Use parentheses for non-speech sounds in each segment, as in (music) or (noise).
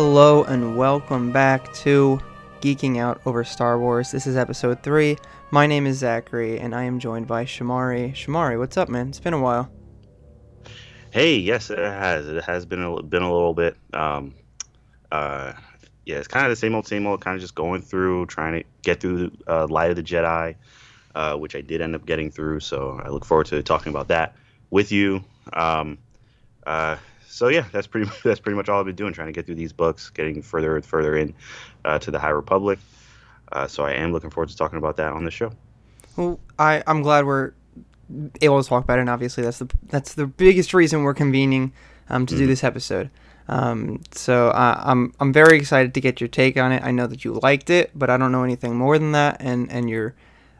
Hello and welcome back to Geeking Out Over Star Wars. This is episode 3. My name is Zachary and I am joined by Shamari. Shamari, what's up, man? It's been a while. Hey, yes, it has. It has been a, been a little bit. Um, uh, yeah, it's kind of the same old, same old. Kind of just going through, trying to get through uh, Light of the Jedi, uh, which I did end up getting through. So I look forward to talking about that with you. Um, uh, so yeah, that's pretty much, (laughs) that's pretty much all I've been doing, trying to get through these books, getting further and further in uh, to the High Republic. Uh, so I am looking forward to talking about that on the show. Well, I I'm glad we're able to talk about it. And obviously, that's the that's the biggest reason we're convening um, to mm-hmm. do this episode. Um, so uh, I'm I'm very excited to get your take on it. I know that you liked it, but I don't know anything more than that, and and your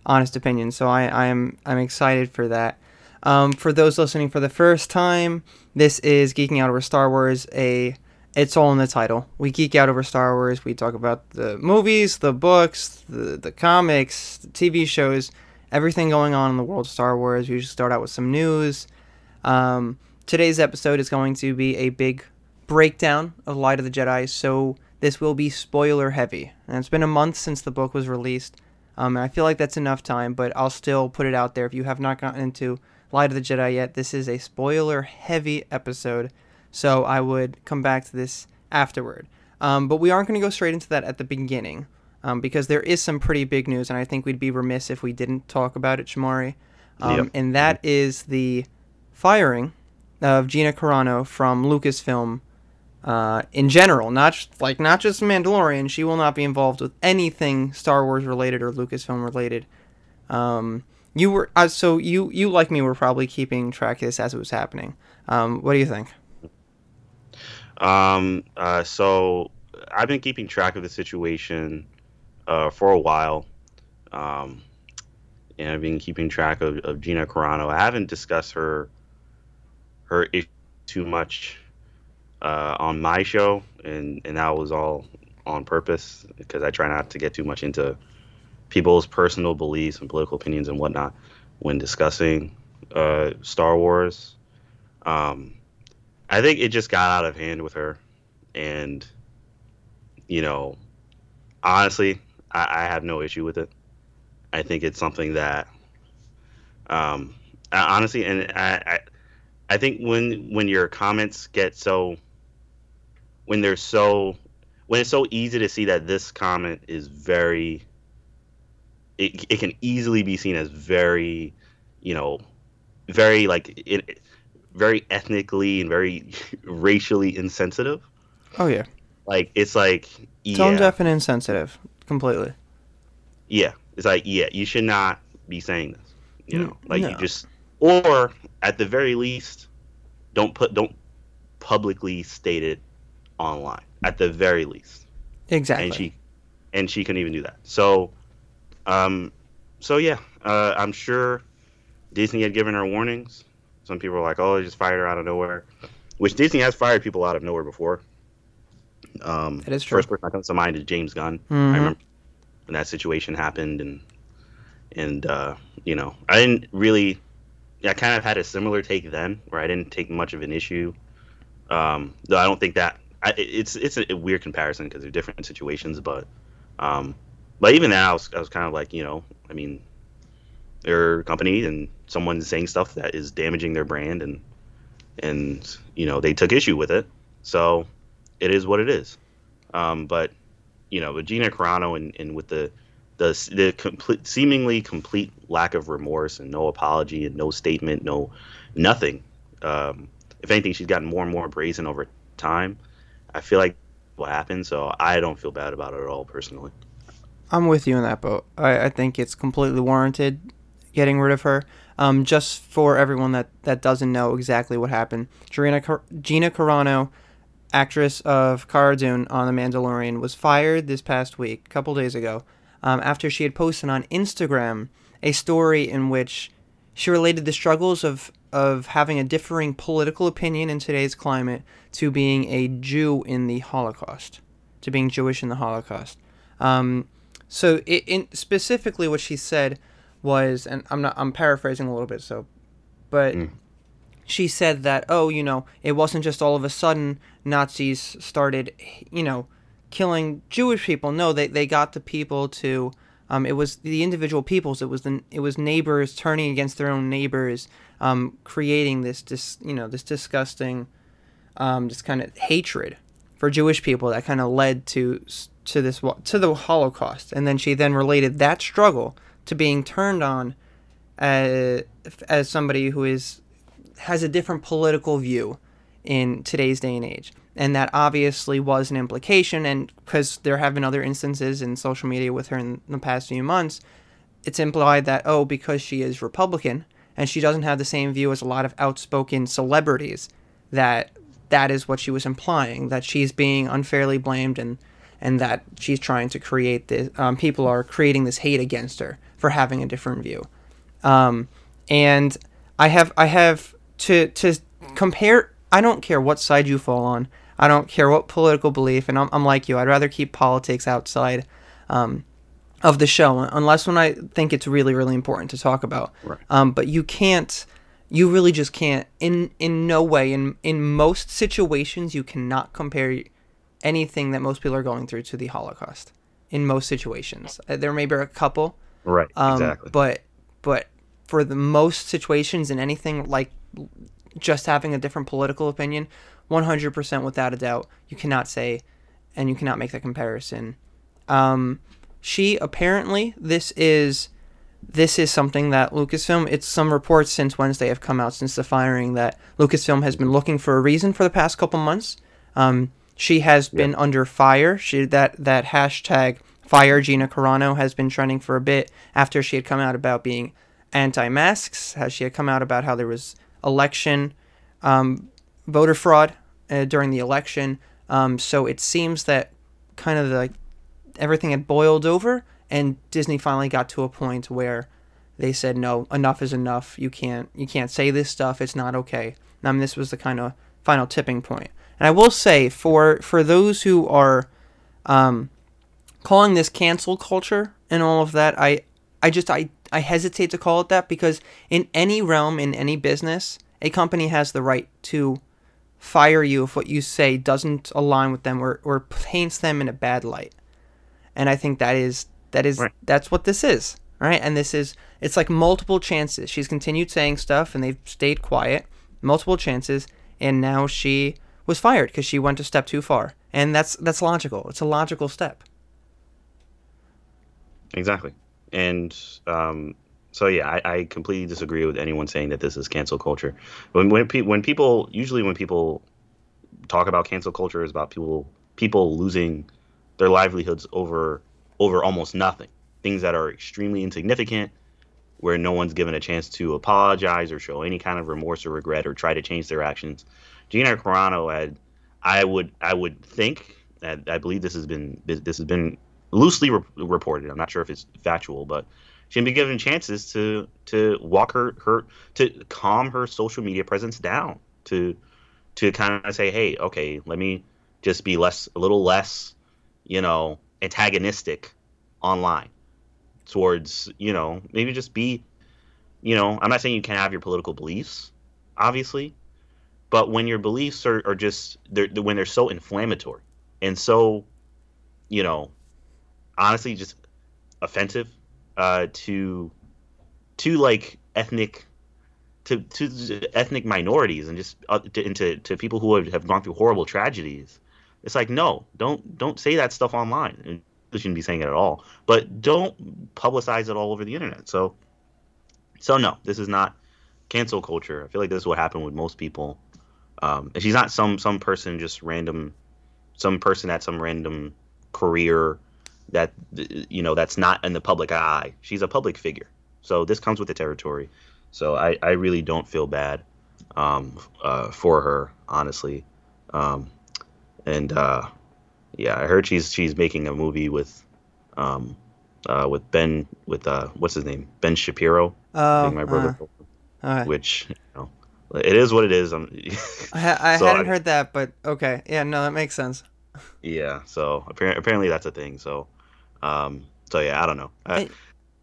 honest opinion. So I I am I'm excited for that. Um, for those listening for the first time, this is Geeking Out Over Star Wars, a it's all in the title. We geek out over Star Wars. We talk about the movies, the books, the, the comics, the TV shows, everything going on in the world of Star Wars. We usually start out with some news. Um, today's episode is going to be a big breakdown of Light of the Jedi, so this will be spoiler heavy. And it's been a month since the book was released. Um, and I feel like that's enough time, but I'll still put it out there. If you have not gotten into Light of the Jedi yet. This is a spoiler heavy episode, so I would come back to this afterward. Um, but we aren't going to go straight into that at the beginning um, because there is some pretty big news, and I think we'd be remiss if we didn't talk about it, Shamari. Um, yep. And that is the firing of Gina Carano from Lucasfilm uh, in general, not like not just Mandalorian. She will not be involved with anything Star Wars related or Lucasfilm related. Um, you were uh, so you you like me were probably keeping track of this as it was happening. Um, what do you think? Um, uh, so I've been keeping track of the situation uh, for a while, um, and I've been keeping track of, of Gina Carano. I haven't discussed her her issue too much uh, on my show, and and that was all on purpose because I try not to get too much into people's personal beliefs and political opinions and whatnot when discussing uh, Star Wars. Um, I think it just got out of hand with her, and you know, honestly, I, I have no issue with it. I think it's something that, um, honestly, and I, I, I think when when your comments get so, when they're so, when it's so easy to see that this comment is very it, it can easily be seen as very, you know, very like it, very ethnically and very (laughs) racially insensitive. Oh yeah. Like it's like tone yeah. deaf and insensitive completely. Yeah, it's like yeah, you should not be saying this. You know, like no. you just or at the very least, don't put don't publicly state it online. At the very least. Exactly. And she and she couldn't even do that. So um, so yeah, uh, I'm sure Disney had given her warnings. Some people were like, "Oh, they just fired her out of nowhere," which Disney has fired people out of nowhere before. Um, that is true. First person that comes to mind is James Gunn. Mm-hmm. I remember when that situation happened, and and uh, you know, I didn't really. I kind of had a similar take then, where I didn't take much of an issue. Um, though I don't think that I, it's it's a, a weird comparison because they're different situations, but um, but even then, I was, I was kind of like, you know, I mean, they're a company and someone's saying stuff that is damaging their brand, and and you know they took issue with it, so it is what it is. Um, but you know, with Gina Carano and, and with the the the complete, seemingly complete lack of remorse and no apology and no statement, no nothing. Um, if anything, she's gotten more and more brazen over time. I feel like what happened, so I don't feel bad about it at all personally. I'm with you in that boat. I, I think it's completely warranted getting rid of her. Um, just for everyone that, that doesn't know exactly what happened, Gina, Car- Gina Carano, actress of Cara Dune on The Mandalorian, was fired this past week, a couple days ago, um, after she had posted on Instagram a story in which she related the struggles of, of having a differing political opinion in today's climate to being a Jew in the Holocaust, to being Jewish in the Holocaust. Um, so it, in specifically what she said was, and I'm not I'm paraphrasing a little bit, so, but mm. she said that oh you know it wasn't just all of a sudden Nazis started you know killing Jewish people. No, they they got the people to. Um, it was the individual peoples. It was the it was neighbors turning against their own neighbors, um, creating this dis, you know this disgusting, um, this kind of hatred for Jewish people that kind of led to to this to the Holocaust. And then she then related that struggle to being turned on as, as somebody who is has a different political view in today's day and age and that obviously was an implication and because there have been other instances in social media with her in the past few months it's implied that oh because she is republican and she doesn't have the same view as a lot of outspoken celebrities that that is what she was implying that she's being unfairly blamed and and that she's trying to create this um, people are creating this hate against her for having a different view um, and i have i have to to compare i don't care what side you fall on I don't care what political belief, and I'm, I'm like you. I'd rather keep politics outside um, of the show, unless when I think it's really, really important to talk about. Right. Um, but you can't. You really just can't. In in no way. In in most situations, you cannot compare anything that most people are going through to the Holocaust. In most situations, uh, there may be a couple. Right. Um, exactly. But but for the most situations in anything like just having a different political opinion, 100% without a doubt. You cannot say, and you cannot make that comparison. Um, she apparently this is this is something that Lucasfilm. It's some reports since Wednesday have come out since the firing that Lucasfilm has been looking for a reason for the past couple months. Um, she has been under fire. She that that hashtag fire Gina Carano has been trending for a bit after she had come out about being anti-masks. How she had come out about how there was election um, voter fraud uh, during the election. Um, so it seems that kind of like everything had boiled over, and Disney finally got to a point where they said, "No, enough is enough. You can't you can't say this stuff. It's not okay." I mean, this was the kind of final tipping point. And I will say for for those who are um, calling this cancel culture and all of that, I I just I I hesitate to call it that because in any realm in any business, a company has the right to fire you if what you say doesn't align with them or, or paints them in a bad light. And I think that is that is right. that's what this is. Right? And this is it's like multiple chances. She's continued saying stuff and they've stayed quiet. Multiple chances and now she was fired because she went a step too far. And that's that's logical. It's a logical step. Exactly. And um, so yeah, I, I, completely disagree with anyone saying that this is cancel culture. When when, pe- when people usually when people talk about cancel culture is about people people losing their livelihoods over over almost nothing, things that are extremely insignificant, where no one's given a chance to apologize or show any kind of remorse or regret or try to change their actions. Gina Carano had, I would I would think, I believe this has been this has been loosely re- reported. I'm not sure if it's factual, but she been given chances to to walk her her to calm her social media presence down to to kind of say hey okay let me just be less a little less you know antagonistic online towards you know maybe just be you know i'm not saying you can't have your political beliefs obviously but when your beliefs are, are just they're, when they're so inflammatory and so you know honestly just offensive uh, to to like ethnic to to ethnic minorities and just uh, to, into to people who have, have gone through horrible tragedies. It's like no, don't don't say that stuff online. You shouldn't be saying it at all. But don't publicize it all over the internet. So so no, this is not cancel culture. I feel like this is what happened with most people. Um, and she's not some some person just random, some person at some random career that you know that's not in the public eye. She's a public figure, so this comes with the territory. So I, I really don't feel bad um, uh, for her, honestly. Um, and uh, yeah, I heard she's she's making a movie with um, uh, with Ben with uh, what's his name Ben Shapiro, oh, my brother, uh, which you know, it is what it is. (laughs) I, I so hadn't I, heard that, but okay, yeah, no, that makes sense. Yeah, so apparently, apparently that's a thing. So um, so yeah, I don't know. I,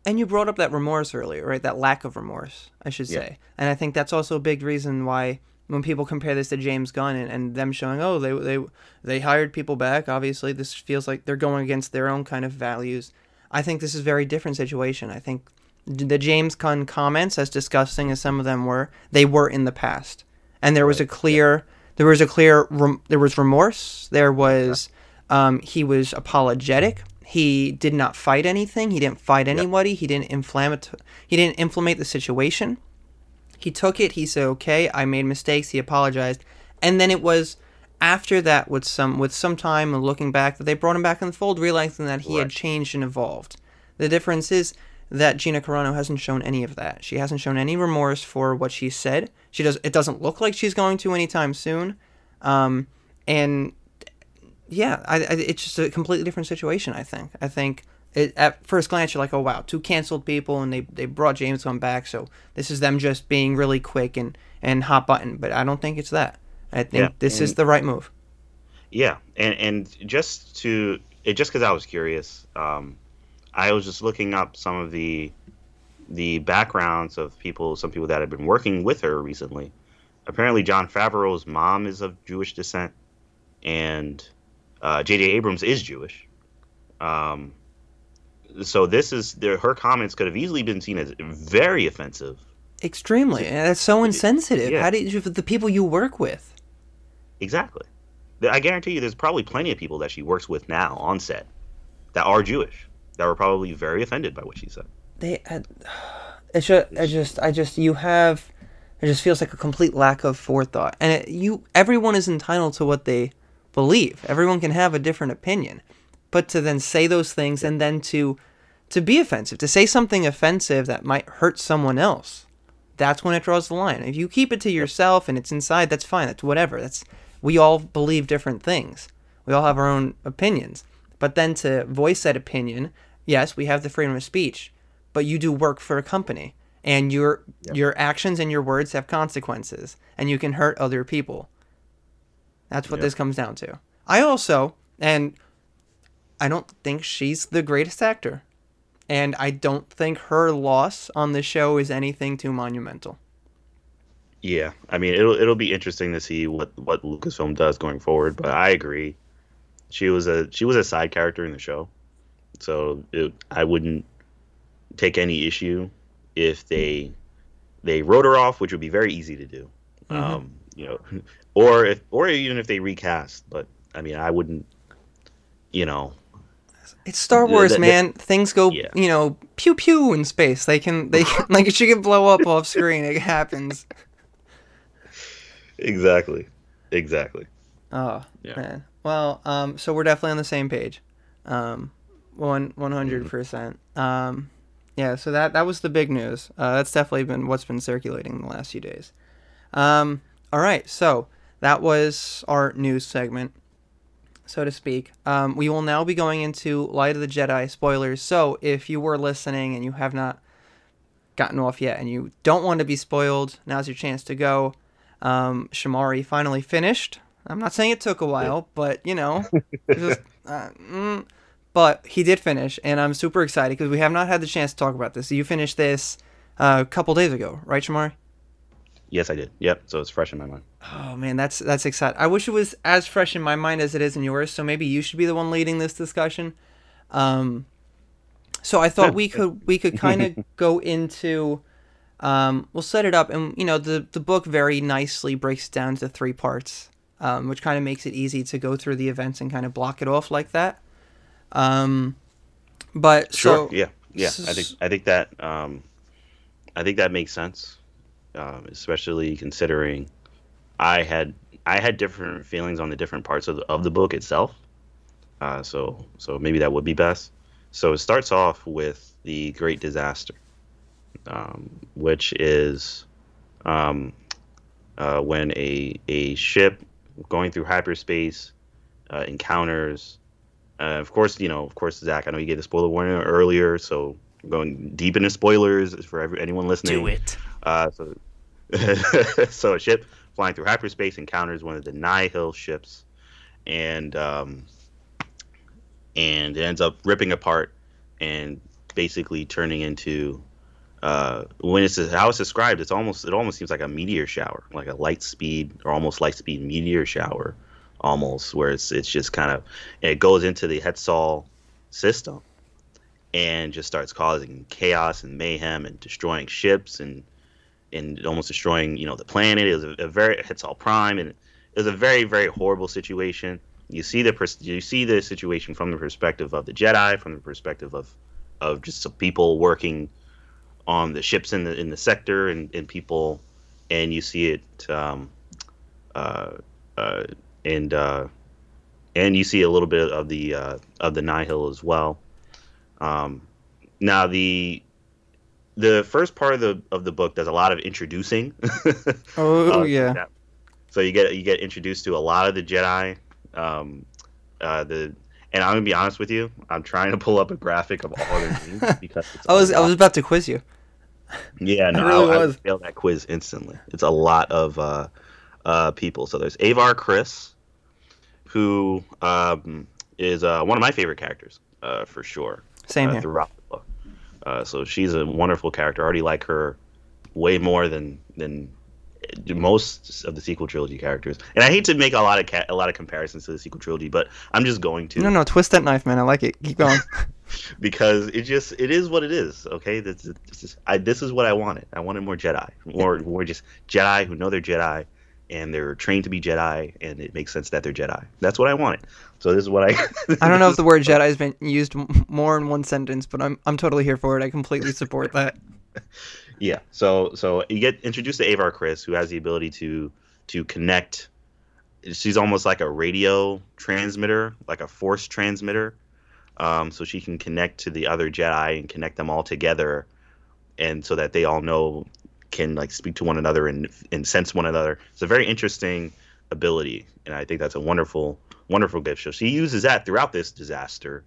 And you brought up that remorse earlier, right? That lack of remorse, I should Yeah. say. And I think that's also a big reason why when people compare this to James Gunn and, and them showing, oh, they they they hired people back. Obviously, this feels like they're going against their own kind of values. I think this is a very different situation. I think the James Gunn comments, as disgusting as some of them were, they were in the past, and there was a clear there was a clear rem- there was remorse. There was um, he was apologetic. He did not fight anything. He didn't fight anybody. He didn't inflammate. He didn't inflammate the situation. He took it. He said, "Okay, I made mistakes." He apologized, and then it was after that, with some with some time and looking back, that they brought him back in the fold, realizing that he had changed and evolved. The difference is that Gina Carano hasn't shown any of that. She hasn't shown any remorse for what she said. She does. It doesn't look like she's going to anytime soon. Um, and yeah, I, I, it's just a completely different situation. I think. I think it, at first glance you're like, oh wow, two canceled people, and they they brought James Gunn back, so this is them just being really quick and and hot button. But I don't think it's that. I think Yeah, this is the right move. Yeah, and and just to it just because I was curious, um, I was just looking up some of the the backgrounds of people, some people that had been working with her recently. Apparently, Jon Favreau's mom is of Jewish descent, and uh, J.J. Abrams is Jewish. Um, so this is. Her comments could have easily been seen as very offensive. Extremely, that's so insensitive. yeah. How did you the people you work with? Exactly. I guarantee you, there's probably plenty of people that she works with now on set that are Jewish that were probably very offended by what she said. they had, it's just, I just I just you have it just feels like a complete lack of forethought. And it, you everyone is entitled to what they believe. Everyone can have a different opinion. But to then say those things and then to to be offensive to say something offensive that might hurt someone else that's when it draws the line. If you keep it to yourself and it's inside that's fine. That's whatever. That's we all believe different things. We all have our own opinions but then to voice that opinion yes we have the freedom of speech but you do work for a company and your your actions and your words have consequences and you can hurt other people that's what Yep. this comes down to i also and i don't think she's the greatest actor and i don't think her loss on the show is anything too monumental Yeah, I mean, it'll it'll be interesting to see what what Lucasfilm does going forward. But I agree, she was a she was a side character in the show, so it, I wouldn't take any issue if they they wrote her off, which would be very easy to do. Mm-hmm. Um, you know, (laughs) or if or even if they recast. But I mean, I wouldn't. You know, it's star wars the- the- man things go Yeah. you know pew pew in space they can they (laughs) can, like she can blow up off screen it happens exactly, exactly. Oh Yeah. man. Well, um, so we're definitely on the same page. Um, one one hundred percent. Um, yeah. So that that was the big news. Uh, that's definitely been what's been circulating the last few days. Um, all right. So that was our news segment, so to speak. Um, we will now be going into Light of the Jedi spoilers. So if you were listening and you have not gotten off yet and you don't want to be spoiled, now's your chance to go. Um, Shamari finally finished. I'm not saying it took a while, but you know, (laughs) just, uh, mm, but he did finish, and I'm super excited because we have not had the chance to talk about this. You finished this uh, a couple days ago, right, Shamari? Yes, I did. Yep. So it's fresh in my mind. Oh man, that's that's exciting. I wish it was as fresh in my mind as it is in yours. So maybe you should be the one leading this discussion. Um, so I thought we could we could (laughs) kind of go into. Um, we'll set it up, and you know the the book very nicely breaks down to three parts, um, which kind of makes it easy to go through the events and kind of block it off like that. Um, but Sure. so yeah. Yeah. I think I think that um, I think that makes sense, um, especially considering I had I had different feelings on the different parts of the, of the book itself. Uh, so so maybe that would be best. So it starts off with the Great Disaster, um, which is um, uh, when a a ship going through hyperspace uh, encounters. Uh, of course, you know, of course, Zach. I know you gave the spoiler warning earlier, so going deep into spoilers for every, anyone listening. do it. Uh, so, (laughs) so a ship flying through hyperspace encounters one of the Nihil ships, and um, and it ends up ripping apart and basically turning into uh, when it's how it's described, it's almost it almost seems like a meteor shower, like a light speed or almost light speed meteor shower, almost where it's it's just kind of it goes into the Hetzal system and just starts causing chaos and mayhem and destroying ships and and almost destroying you know the planet. It was a, a very Hetzal Prime and it was a very very horrible situation. You see the pers- you see the situation from the perspective of the Jedi, from the perspective of of just some people working on the ships in the in the sector and, and people, and you see it, um, uh, uh, and uh, and you see a little bit of the uh, of the Nihil as well. Um, now the the first part of the of the book does a lot of introducing. (laughs) oh yeah. So you get you get introduced to a lot of the Jedi. Um, uh, the and I'm gonna be honest with you, I'm trying to pull up a graphic of all their names (laughs) because I was I was about to quiz you. Yeah, (laughs) no, I, really I, I failed that quiz instantly. It's a lot of uh, uh, people. So there's Avar Kriss, who um, is uh, one of my favorite characters uh, for sure. Same uh, here. Throughout the book. Uh, so she's a wonderful character. I already like her way more than than most of the sequel trilogy characters. And I hate to make a lot of ca- a lot of comparisons to the sequel trilogy, but I'm just going to. No, no, twist that knife, man. I like it. Keep going. (laughs) (laughs) because it just it is what it is. Okay, this, this is I, this is what I wanted. I wanted more Jedi, more more just Jedi who know they're Jedi and they're trained to be Jedi, and it makes sense that they're Jedi. That's what I wanted. So this is what I. (laughs) I don't know if the word Jedi has been used more in one sentence, but I'm I'm totally here for it. I completely support that. (laughs) yeah. So so you get introduced to Avar Kriss, who has the ability to to connect. She's almost like a radio transmitter, like a force transmitter. Um, so she can connect to the other Jedi and connect them all together, and so that they all know can like speak to one another and and sense one another. It's a very interesting ability, and I think that's a wonderful wonderful gift. So she uses that throughout this disaster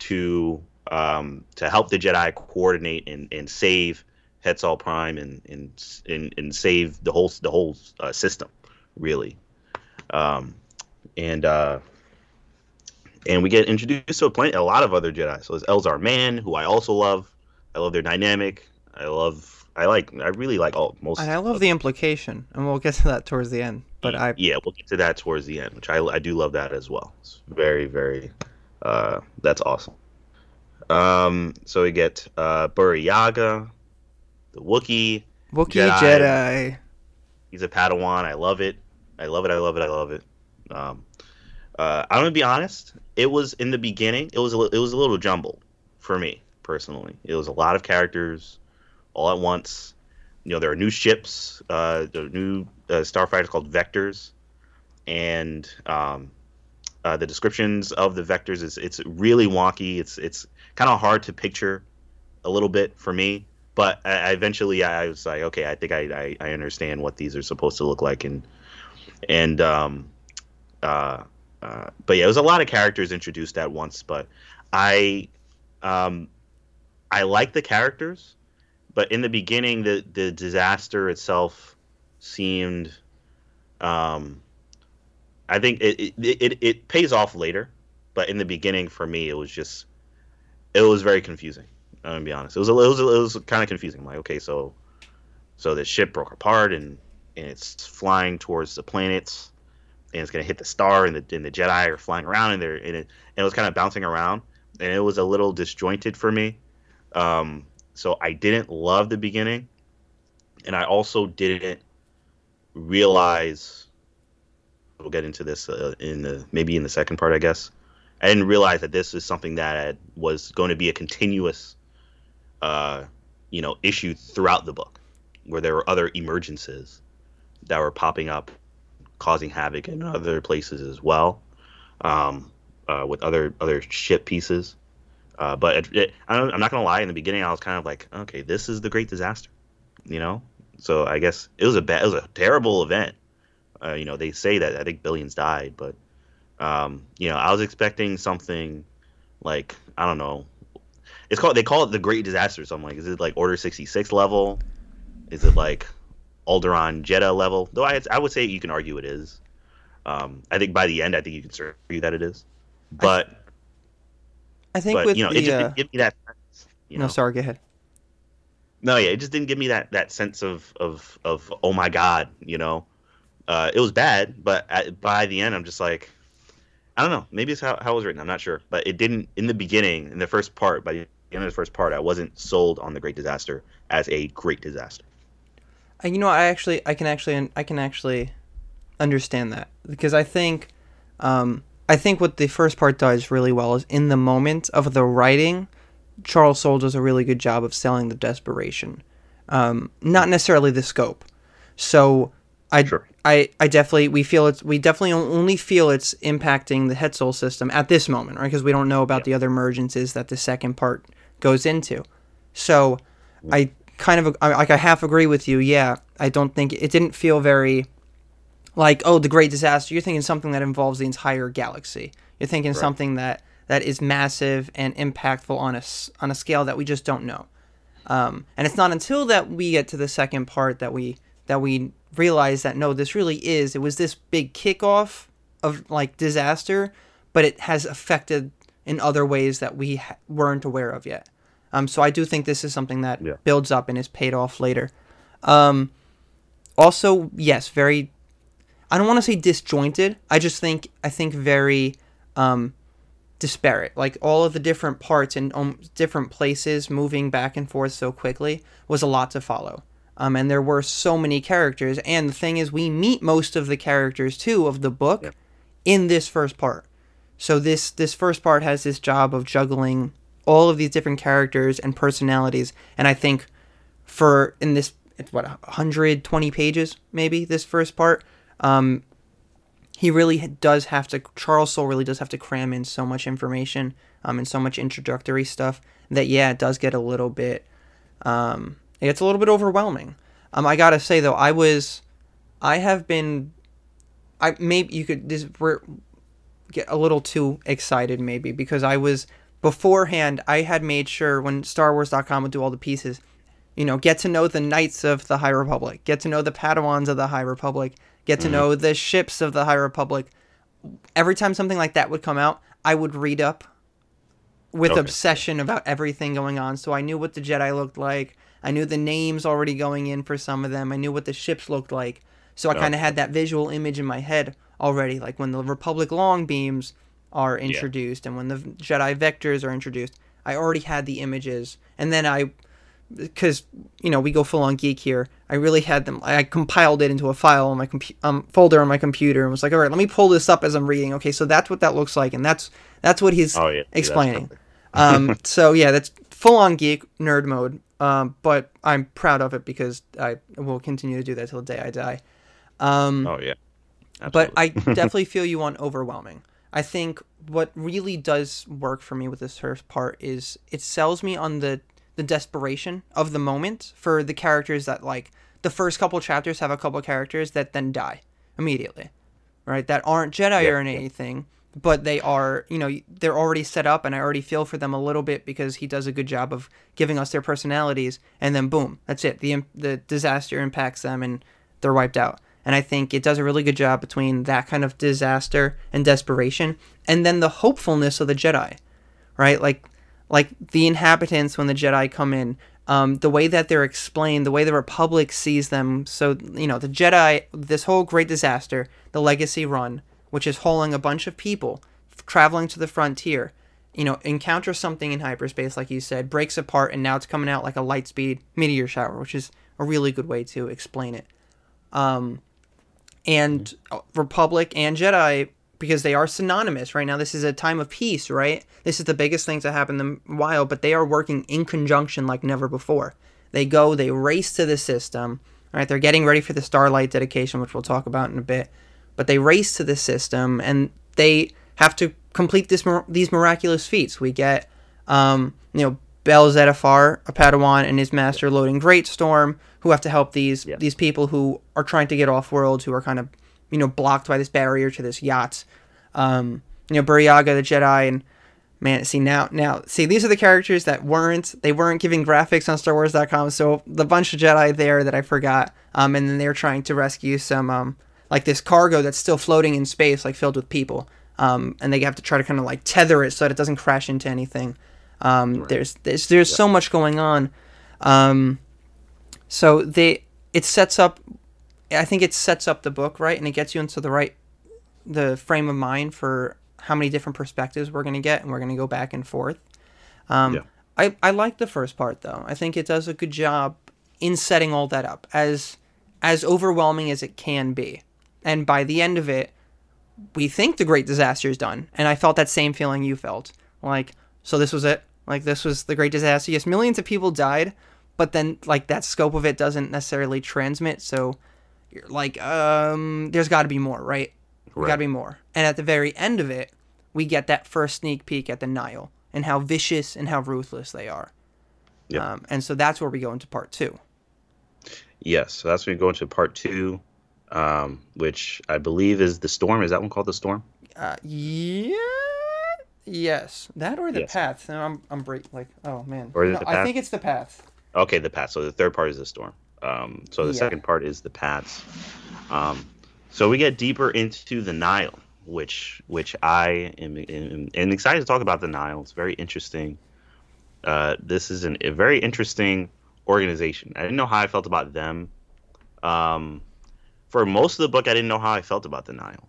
to um, to help the Jedi coordinate and, and save Hetzal Prime and, and and and save the whole the whole uh, system, really. Um, and uh, and we get introduced to a, plenty, a lot of other Jedi. So there's Elzar Mann, who I also love. I love their dynamic. I love. I like. I really like all most. And I love the implication, and we'll get to that towards the end. But I yeah, we'll get to that towards the end, which I I do love that as well. It's very very. Uh, that's awesome. Um, so we get uh, Burryaga, the Wookiee. Wookiee Jedi. Jedi. He's a Padawan. I love it. I love it. I love it. I love it. Um, uh, I'm gonna be honest. It was in the beginning. It was a, it was a little jumbled for me personally. It was a lot of characters all at once. You know, there are new ships. Uh, new uh, starfighters called Vectors, and um, uh, the descriptions of the Vectors is it's really wonky. It's it's kind of hard to picture a little bit for me. But I, eventually, I was like, okay, I think I, I, I understand what these are supposed to look like, and and um, uh, uh, but yeah, it was a lot of characters introduced at once. But I, um, I like the characters, but in the beginning, the the disaster itself seemed, um, I think it it, it it pays off later, but in the beginning, for me, it was just, it was very confusing. I'm gonna be honest. It was a, it was a, it was kind of confusing. I'm like, okay, so, so the ship broke apart and and it's flying towards the planets and it's gonna hit the star, and the and the Jedi are flying around, and they're and it, and it was kind of bouncing around, and it was a little disjointed for me. Um, so I didn't love the beginning, and I also didn't realize. We'll get into this uh, in the maybe in the second part, I guess. I didn't realize that this is something that was going to be a continuous, uh, you know, issue throughout the book, where there were other emergences that were popping up causing havoc in other places as well, um, uh, with other other ship pieces. Uh, but it, it, I'm not gonna lie. In the beginning, I was kind of like, okay, this is the Great Disaster, you know. So I guess it was a bad, it was a terrible event. Uh, you know, they say that I think billions died, but um, you know, I was expecting something like I don't know. It's called they call it the Great Disaster. So I'm like, is it like Order 66 level? Is it like Alderaan Jedha level, though I I would say you can argue it is. Um, I think by the end, I think you can argue that it is. But I, I think but, with you know, the, it just uh... give me that. You no, know? sorry, go ahead. No, yeah, it just didn't give me that that sense of of of oh my god, you know. Uh, it was bad, but at, by the end, I'm just like, I don't know. Maybe it's how, how it was written. I'm not sure, but it didn't in the beginning, in the first part. By the end of the first part, I wasn't sold on the Great Disaster as a great disaster. You know, I actually, I can actually, I can actually understand that because I think, um, I think what the first part does really well is in the moment of the writing, Charles Soule does a really good job of selling the desperation, um, not necessarily the scope. So I, Sure. I, I definitely we feel it's we definitely only feel it's impacting the Hetzal system at this moment, right? Because we don't know about Yeah. the other emergences that the second part goes into. So I kind of I, like I half agree with you. Yeah, I don't think it didn't feel very like oh the great disaster. You're thinking something that involves the entire galaxy. You're thinking Right. something that that is massive and impactful on a on a scale that we just don't know. Um, and it's not until that we get to the second part that we that we realize that no, this really is. It was this big kickoff of like disaster, but it has affected in other ways that we ha- weren't aware of yet. Um, so I do think this is something that Yeah. builds up and is paid off later. Um, also, yes, very. I don't want to say disjointed. I just think I think very um, disparate. Like all of the different parts and um, different places moving back and forth so quickly was a lot to follow. Um, and there were so many characters. And the thing is, we meet most of the characters too of the book Yep. in this first part. So this this first part has this job of juggling all of these different characters and personalities. And I think for in this it's what 120 pages maybe this first part um he really does have to charles soule really does have to cram in so much information um and so much introductory stuff that yeah it does get a little bit um it gets a little bit overwhelming um i gotta say though i was i have been i maybe you could this we're get a little too excited maybe because i was beforehand i had made sure when starwars.com would do all the pieces you know, get to know the knights of the High Republic, get to know the Padawans of the High Republic, get to mm-hmm. know the ships of the High Republic. Every time something like that would come out, I would read up with Okay. obsession about everything going on. So I knew what the Jedi looked like. I knew the names already going in for some of them. I knew what the ships looked like. So I oh. kind of had that visual image in my head already, like when the Republic long beams are introduced and when the Jedi vectors are introduced. I already had the images, and then I because you know we go full on geek here. I really had them. I compiled it into a file on my compu- um, folder on my computer and was like, all right, let me pull this up as I'm reading. Okay, so that's what that looks like, and that's that's what he's Oh yeah, explaining. (laughs) um, so yeah, that's full on geek nerd mode. Um, but I'm proud of it because I will continue to do that till the day I die. Um, Oh yeah. but I (laughs) definitely feel you on overwhelming. I think what really does work for me with this first part is it sells me on the the desperation of the moment for the characters that like the first couple chapters have a couple characters that then die immediately, right? That aren't Jedi Yeah, or anything, but they are you know they're already set up, and I already feel for them a little bit because he does a good job of giving us their personalities, and then boom, that's it. the The disaster impacts them, and they're wiped out. And I think it does a really good job between that kind of disaster and desperation, and then the hopefulness of the Jedi, right? Like, like the inhabitants when the Jedi come in, um, the way that they're explained, the way the Republic sees them. So you know, the Jedi, this whole great disaster, the Legacy Run, which is hauling a bunch of people traveling to the frontier, you know, encounters something in hyperspace, like you said, breaks apart, and now it's coming out like a light speed meteor shower, which is a really good way to explain it. Um, and Republic and Jedi because they are synonymous right now. This is a time of peace, right? This is the biggest thing to happen in a while, but they are working in conjunction like never before. They go, they race to the system, right? They're getting ready for the Starlight dedication, which we'll talk about in a bit. But they race to the system and they have to complete this these miraculous feats. We get, um, you know, Bell Zettifar, a Padawan, and his master Loden Greatstorm, who have to help these Yeah. these people who are trying to get off world, who are kind of, you know, blocked by this barrier to this yacht. Um, you know, Burryaga the Jedi, and man, see now now see these are the characters that weren't they weren't giving graphics on StarWars.com, so the bunch of Jedi there that I forgot, um, and then they're trying to rescue some um like this cargo that's still floating in space, like filled with people, um, and they have to try to kind of like tether it so that it doesn't crash into anything. Um, right. There's there's there's yeah. so much going on. Um, so they it sets up. I think it sets up the book right, and it gets you into the right the frame of mind for how many different perspectives we're going to get, and we're going to go back and forth. Um, yeah. I I like the first part though. I think it does a good job in setting all that up as as overwhelming as it can be. And by the end of it, we think the great disaster is done. And I felt that same feeling you felt. Like, so this was it. Like this was the great disaster. Yes, millions of people died, but then like that scope of it doesn't necessarily transmit. So you're like, um, there's got to be more, right? Right. Got to be more. And at the very end of it, we get that first sneak peek at the Nihil and how vicious and how ruthless they are. Yeah. Um, and so that's where we go into part two. Yes, so that's when we go into part two, um, which I believe is the storm. Is that one called the storm? Uh, yeah. Yes, that or the yes. path. No, I'm I'm break like oh man. Or no, I think it's the path. Okay, the path. So the third part is the storm. Um, so the yeah. second part is the paths. Um, so we get deeper into the Nihil, which which I am, am, am excited to talk about the Nihil. It's very interesting. Uh, this is an, a very interesting organization. I didn't know how I felt about them. Um, for most of the book, I didn't know how I felt about the Nihil.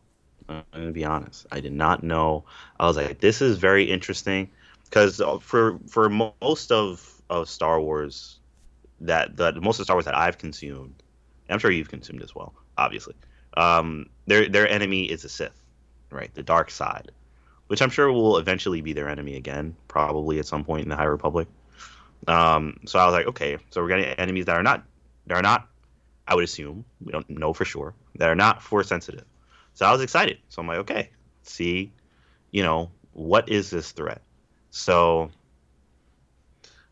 I'm gonna be honest. I did not know. I was like, this is very interesting because uh, for for most of of Star Wars, that the most of Star Wars that I've consumed, I'm sure you've consumed as well, obviously um, their their enemy is a Sith, right? The dark side, which I'm sure will eventually be their enemy again, probably at some point in the High Republic. Um, so I was like, okay, so we're getting enemies that are not that are not, I would assume, we don't know for sure, that are not force sensitive. So I was excited. So I'm like, okay, see, you know, what is this threat? So,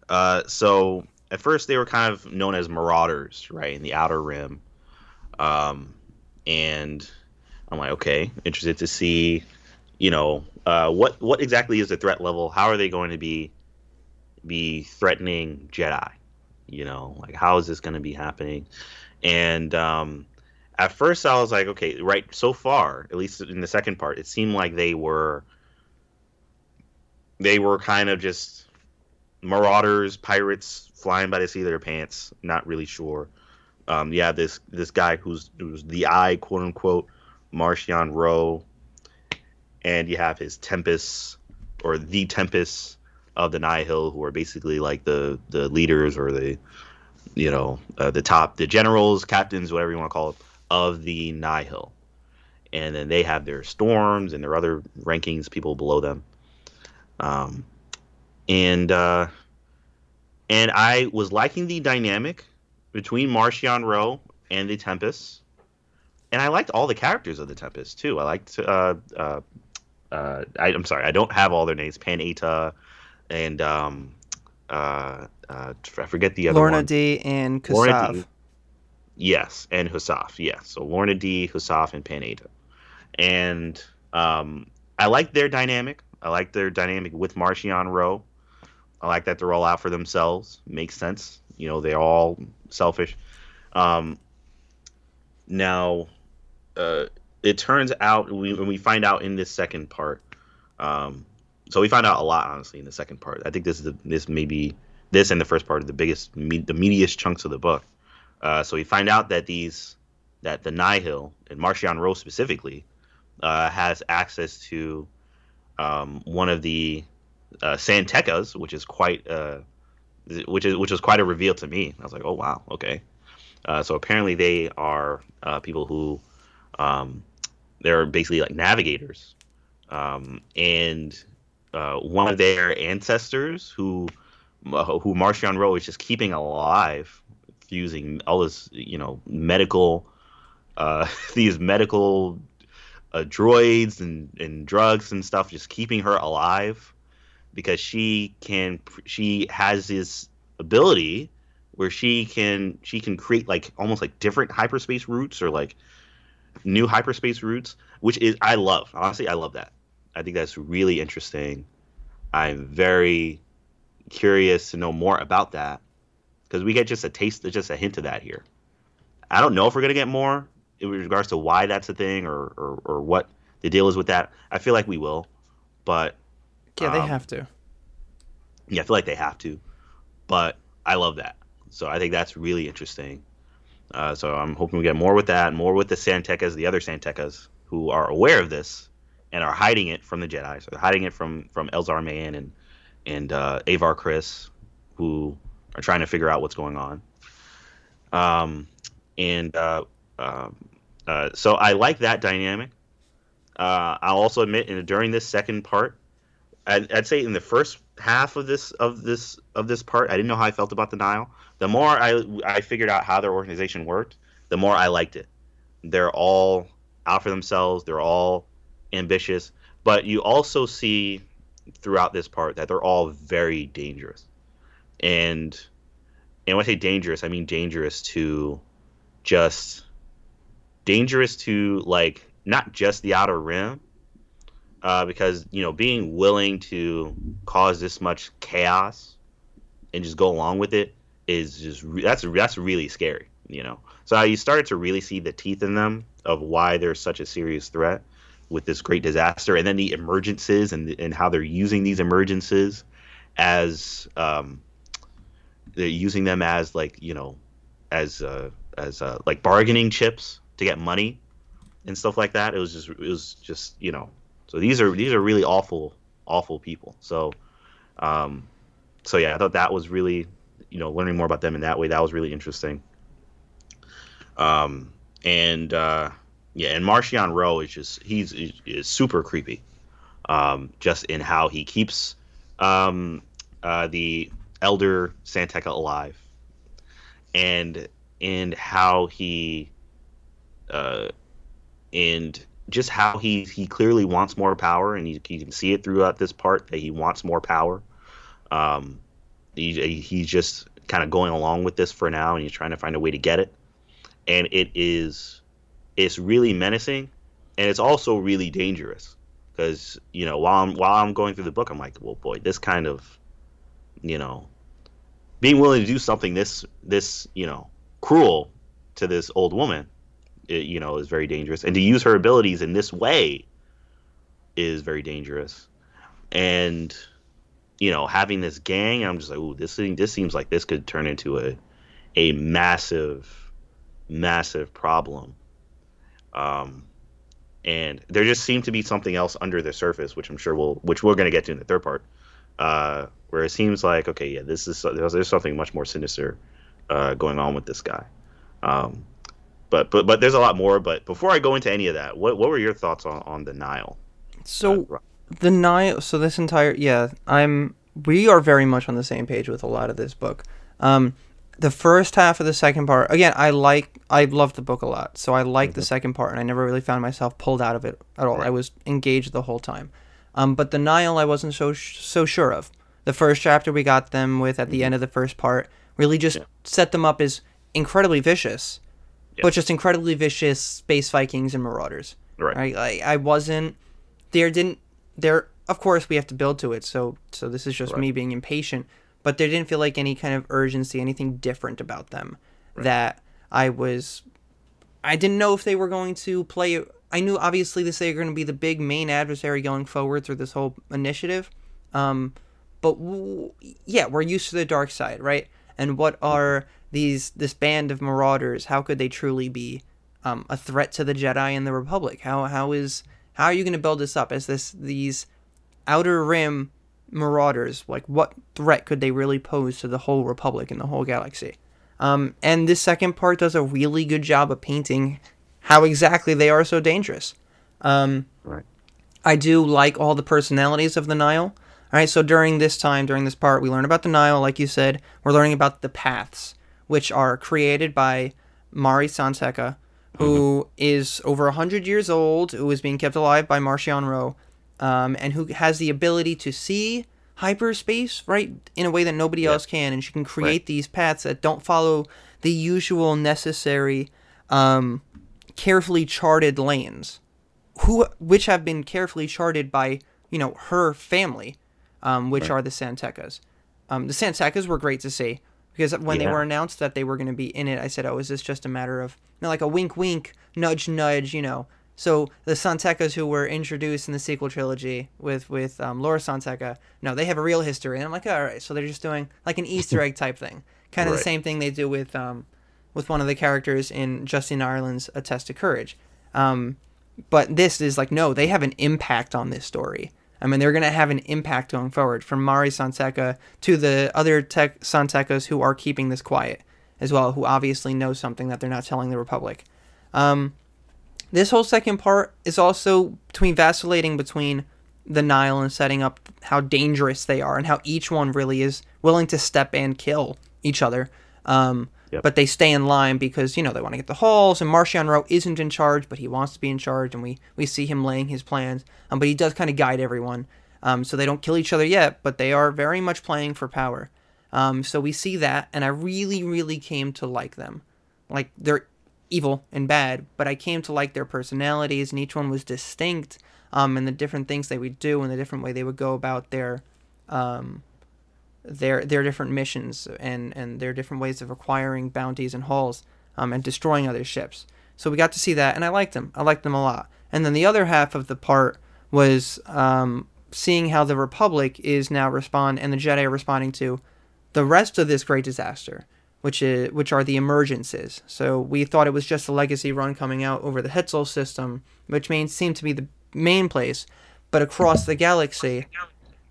uh, so at first they were kind of known as marauders, right, in the Outer Rim. Um, and I'm like, okay, interested to see, you know, uh, what what exactly is the threat level? How are they going to be be threatening Jedi? You know, like how is this going to be happening? And um, at first, I was like, okay, right. So far, at least in the second part, it seemed like they were they were kind of just marauders, pirates flying by the seat of their pants. Not really sure um, have this this guy who's who's the eye, quote unquote, Marchion Ro, and you have his Tempest or the Tempest of the Nihil, who are basically like the the leaders or the you know uh, the top the generals, captains, whatever you want to call it, of the Nihil. And then they have their storms and their other rankings, people below them. Um, and uh, and I was liking the dynamic between Marchion Ro and the Tempest, and I liked all the characters of the Tempest too. I liked. Uh, uh, uh, I, am sorry, I don't have all their names. Pan-Eyta and um, uh, uh, I forget the other Lourna one. Dee and Kassav. Yes, and Husaf. Yes, so Lourna Dee, Husaf, and Pan-Eyta. And um, I like their dynamic. I like their dynamic with Marchion Ro. I like that they're all out for themselves. Makes sense. You know, they're all selfish. Um, now, uh, it turns out we, when we find out in this second part, um, so we find out a lot honestly in the second part. I think this is the, this may be this and the first part of the biggest me, the meatiest chunks of the book. Uh, so we find out that these that the Nihil and Marchion Ro specifically uh, has access to um, one of the uh, San Tekkas, which is quite uh, which is which was quite a reveal to me. I was like, oh wow, okay. Uh, so apparently they are uh, people who um, they're basically like navigators, um, and uh, one of their ancestors who who Marchion Ro is just keeping alive using all this you know medical uh, (laughs) these medical uh, droids and, and drugs and stuff, just keeping her alive because she can she has this ability where she can she can create like almost like different hyperspace routes or like new hyperspace routes which is i love. Honestly i love that. I think that's really interesting. I'm very curious to know more about that because we get just a taste just a hint of that here i don't know if we're going to get more in regards to why that's a thing or, or, or what the deal is with that i feel like we will but yeah, they um, have to. Yeah, I feel like they have to, but I love that. So I think that's really interesting. Uh, so I'm hoping we get more with that, more with the San Tekkas, the other San Tekkas who are aware of this and are hiding it from the Jedi. So they're hiding it from from Elzar Mann and and uh, Avar Kriss, who are trying to figure out what's going on. Um, and uh, um, uh, so I like that dynamic. Uh, I'll also admit, in, during this second part, I'd, I'd, say in the first half of this of this of this part, I didn't know how I felt about the Nihil. The more I I figured out how their organization worked, the more I liked it. They're all out for themselves. They're all ambitious, but you also see throughout this part that they're all very dangerous. And and when I say dangerous, I mean dangerous to just dangerous to like not just the outer rim, uh, because you know being willing to cause this much chaos and just go along with it is just that's that's really scary, you know. So you started to really see the teeth in them of why they're such a serious threat with this great disaster, and then the emergences and and how they're using these emergences as um, they're using them as like you know as uh, as uh, like bargaining chips to get money and stuff like that. It was just it was just you know so these are these are really awful awful people. So um, so yeah, I thought that was really you know learning more about them in that way that was really interesting. Um, and uh, yeah, and Marchion Ro is just he's is super creepy. Um, just in how he keeps um, uh, the elder San Tekka alive, and and how he uh, and just how he he clearly wants more power, and you, you can see it throughout this part that he wants more power. Um, he, he's just kind of going along with this for now, and he's trying to find a way to get it. And it is it's really menacing, and it's also really dangerous because you know while I'm while I'm going through the book, I'm like, well, boy, this kind of you know being willing to do something this this you know cruel to this old woman it, you know is very dangerous. And to use her abilities in this way is very dangerous. And you know having this gang i'm just like ooh this thing this seems like this could turn into a a massive massive problem. Um and there just seemed to be something else under the surface which i'm sure we'll which we're going to get to in the third part uh where it seems like okay, yeah, this is there's something much more sinister uh, going on with this guy. Um, but but but there's a lot more. But before I go into any of that, what what were your thoughts on on the Nihil? So uh, the Nihil. So this entire yeah, I'm we are very much on the same page with a lot of this book. Um, the first half of the second part again i like i love the book a lot so i like mm-hmm. the second part and i never really found myself pulled out of it at all right. i was engaged the whole time um, but the Nihil, i wasn't so so sure of the first chapter we got them with at the mm-hmm. end of the first part really just yeah. set them up as incredibly vicious, yeah. but just incredibly vicious space Vikings and Marauders. Right. right? Like I wasn't there. Didn't there? Of course, we have to build to it. So so this is just right. me being impatient. But there didn't feel like any kind of urgency, anything different about them right. that I was. I didn't know if they were going to play. I knew obviously this they were going to be the big main adversary going forward through this whole initiative. Um, but w- yeah, we're used to the dark side, right? And what are these this band of marauders? How could they truly be um, a threat to the Jedi and the Republic? How how is how are you going to build this up as this these outer rim marauders? Like what threat could they really pose to the whole Republic and the whole galaxy? Um, and this second part does a really good job of painting how exactly they are so dangerous. Um, right. I do like all the personalities of the Nihil. All right, so during this time, during this part, we learn about the Nihil, like you said. We're learning about the paths, which are created by Mari San Tekka, who mm-hmm. is over 100 years old, who is being kept alive by Marchion Ro, um, and who has the ability to see hyperspace, right, in a way that nobody else can. And she can create right. these paths that don't follow the usual necessary, um, carefully charted lanes, who, which have been carefully charted by, you know, her family um, which right. are the San Tekkas. Um, the San Tekkas were great to see because when yeah. they were announced that they were going to be in it, I said, "Oh, is this just a matter of you know, like a wink, wink, nudge, nudge? You know, So the San Tekkas who were introduced in the sequel trilogy with with um, Lor San Tekka, no, they have a real history. And I'm like, all right, so they're just doing like an (laughs) Easter egg type thing, kind of Right. the same thing they do with um, with one of the characters in Justin Ireland's A Test of Courage. Um, but this is like, no, they have an impact on this story. I mean, they're going to have an impact going forward from Mari San Tekka to the other tech San Tekkas who are keeping this quiet as well, who obviously know something that they're not telling the Republic. Um, this whole second part is also between vacillating between the Nihil and setting up how dangerous they are and how each one really is willing to step and kill each other. Um, Yep. But they stay in line because you know they want to get the halls, and Marchion Ro isn't in charge, but he wants to be in charge, and we we see him laying his plans. Um, but he does kind of guide everyone, um, so they don't kill each other yet, but they are very much playing for power. Um, so we see that, and I really, really came to like them. Like they're evil and bad, but I came to like their personalities, and each one was distinct, um, and the different things they would do, and the different way they would go about their, um, their their different missions, and and their different ways of acquiring bounties and hauls, um, and destroying other ships. So we got to see that, and I liked them. I liked them a lot. And then the other half of the part was um, seeing how the Republic is now respond, and the Jedi are responding to the rest of this great disaster, which is which are the emergences. So we thought it was just a legacy run coming out over the Hetzal system, which main seemed to be the main place, but across the galaxy,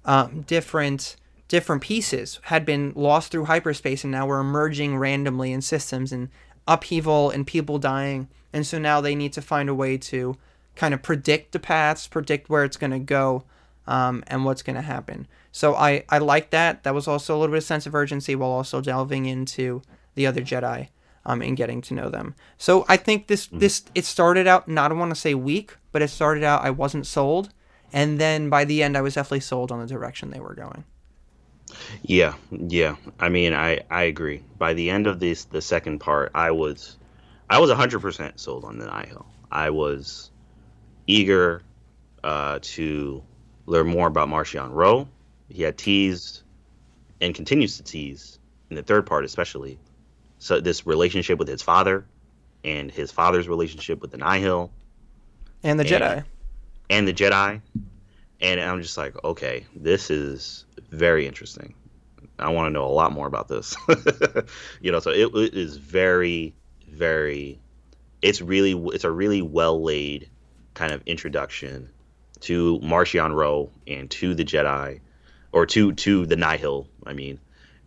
um, different different pieces had been lost through hyperspace and now were emerging randomly in systems and upheaval and people dying. And so now they need to find a way to kind of predict the paths, predict where it's going to go, um, and what's going to happen. So I, I like that. That was also a little bit of sense of urgency while also delving into the other Jedi um, and getting to know them. So I think this this it started out not I want to say weak, but it started out I wasn't sold, and then by the end I was definitely sold on the direction they were going. Yeah, yeah. I mean, I I agree. By the end of this, the second part, I was, I was hundred percent sold on the Nihil. I was eager uh, to learn more about Marchion Ro. He had teased and continues to tease in the third part, especially. So this relationship with his father, and his father's relationship with the Nihil, And the And- Jedi. and the Jedi. And I'm just like, okay, this is very interesting. I want to know a lot more about this. (laughs) you know, so it, it is very, very. It's really, it's a really well laid kind of introduction to Marchion Ro and to the Jedi, or to to the Nihil. I mean,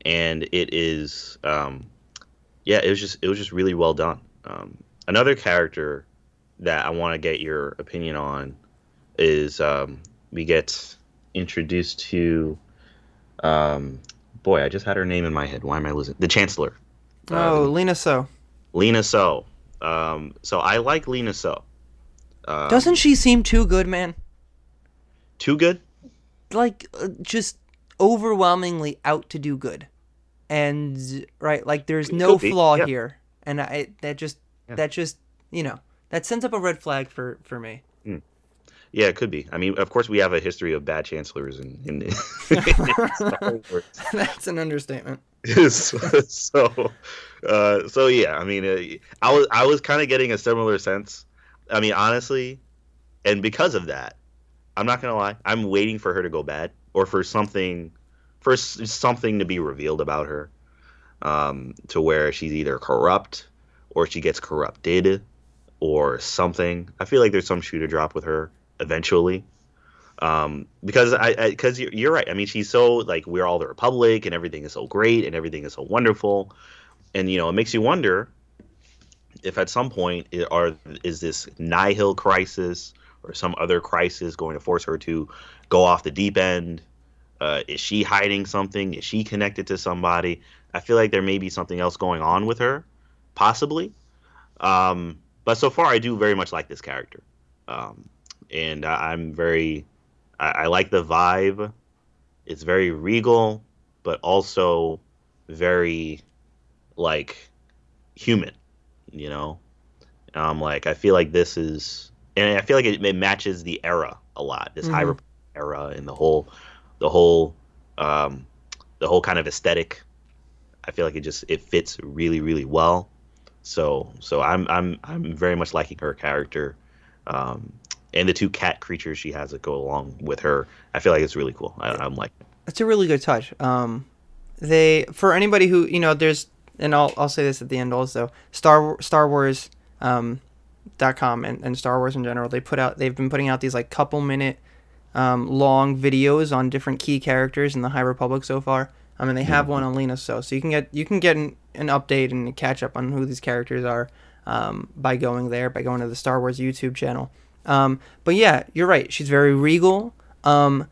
and it is, um, yeah, it was just it was just really well done. Um, another character that I want to get your opinion on is um, we get introduced to um, boy, I just had her name in my head. Why am I losing the Chancellor? Oh, Uh, Lina Soh. Lina Soh. Um, so I like Lina Soh. Um, Doesn't she seem too good, man? too good? Like, uh, just overwhelmingly out to do good. And, right, like, there's It no flaw yeah. here. And I, that just, Yeah. that just, you know, that sends up a red flag for, for me. Yeah, it could be. I mean, of course, we have a history of bad chancellors in, in, (laughs) in Star (laughs) Wars. (laughs) That's an understatement. so, uh, so yeah. I mean, uh, I was I was kind of getting a similar sense. I mean, honestly, and because of that, I'm not gonna lie. I'm waiting for her to go bad or for something, for something to be revealed about her, um, to where she's either corrupt or she gets corrupted or something. I feel like there's some shoe to drop with her eventually um, because I because you're, you're right. I mean, she's so like we're all the Republic, and everything is so great, and everything is so wonderful, and you know it makes you wonder if at some point it, are is this nihil crisis or some other crisis going to force her to go off the deep end? Uh, is she hiding something? Is she connected to somebody? I feel like there may be something else going on with her, possibly. Um, but so far, I do very much like this character, um, and I, I'm very I, I like the vibe. It's very regal, but also very like human. You know, um, like I feel like this is, and I feel like it, it matches the era a lot. This high Mhm. Republic era and the whole, the whole, um, the whole kind of aesthetic. I feel like it just it fits really really well. So so I'm I'm I'm very much liking her character. Um, and the two cat creatures she has that go along with her. I feel like it's really cool. I, am like, it's a really good touch. Um, they for anybody who you know, there's and I'll I'll say this at the end also. Star Star Wars. Um, dot com and, and Star Wars in general, they put out they've been putting out these like couple minute um, long videos on different key characters in the High Republic so far. I mean, they have one on Lina Soh so you can get you can get an, an update and catch up on who these characters are um, by going there by going to the Star Wars YouTube channel. Um, but yeah, you're right. She's very regal. Um,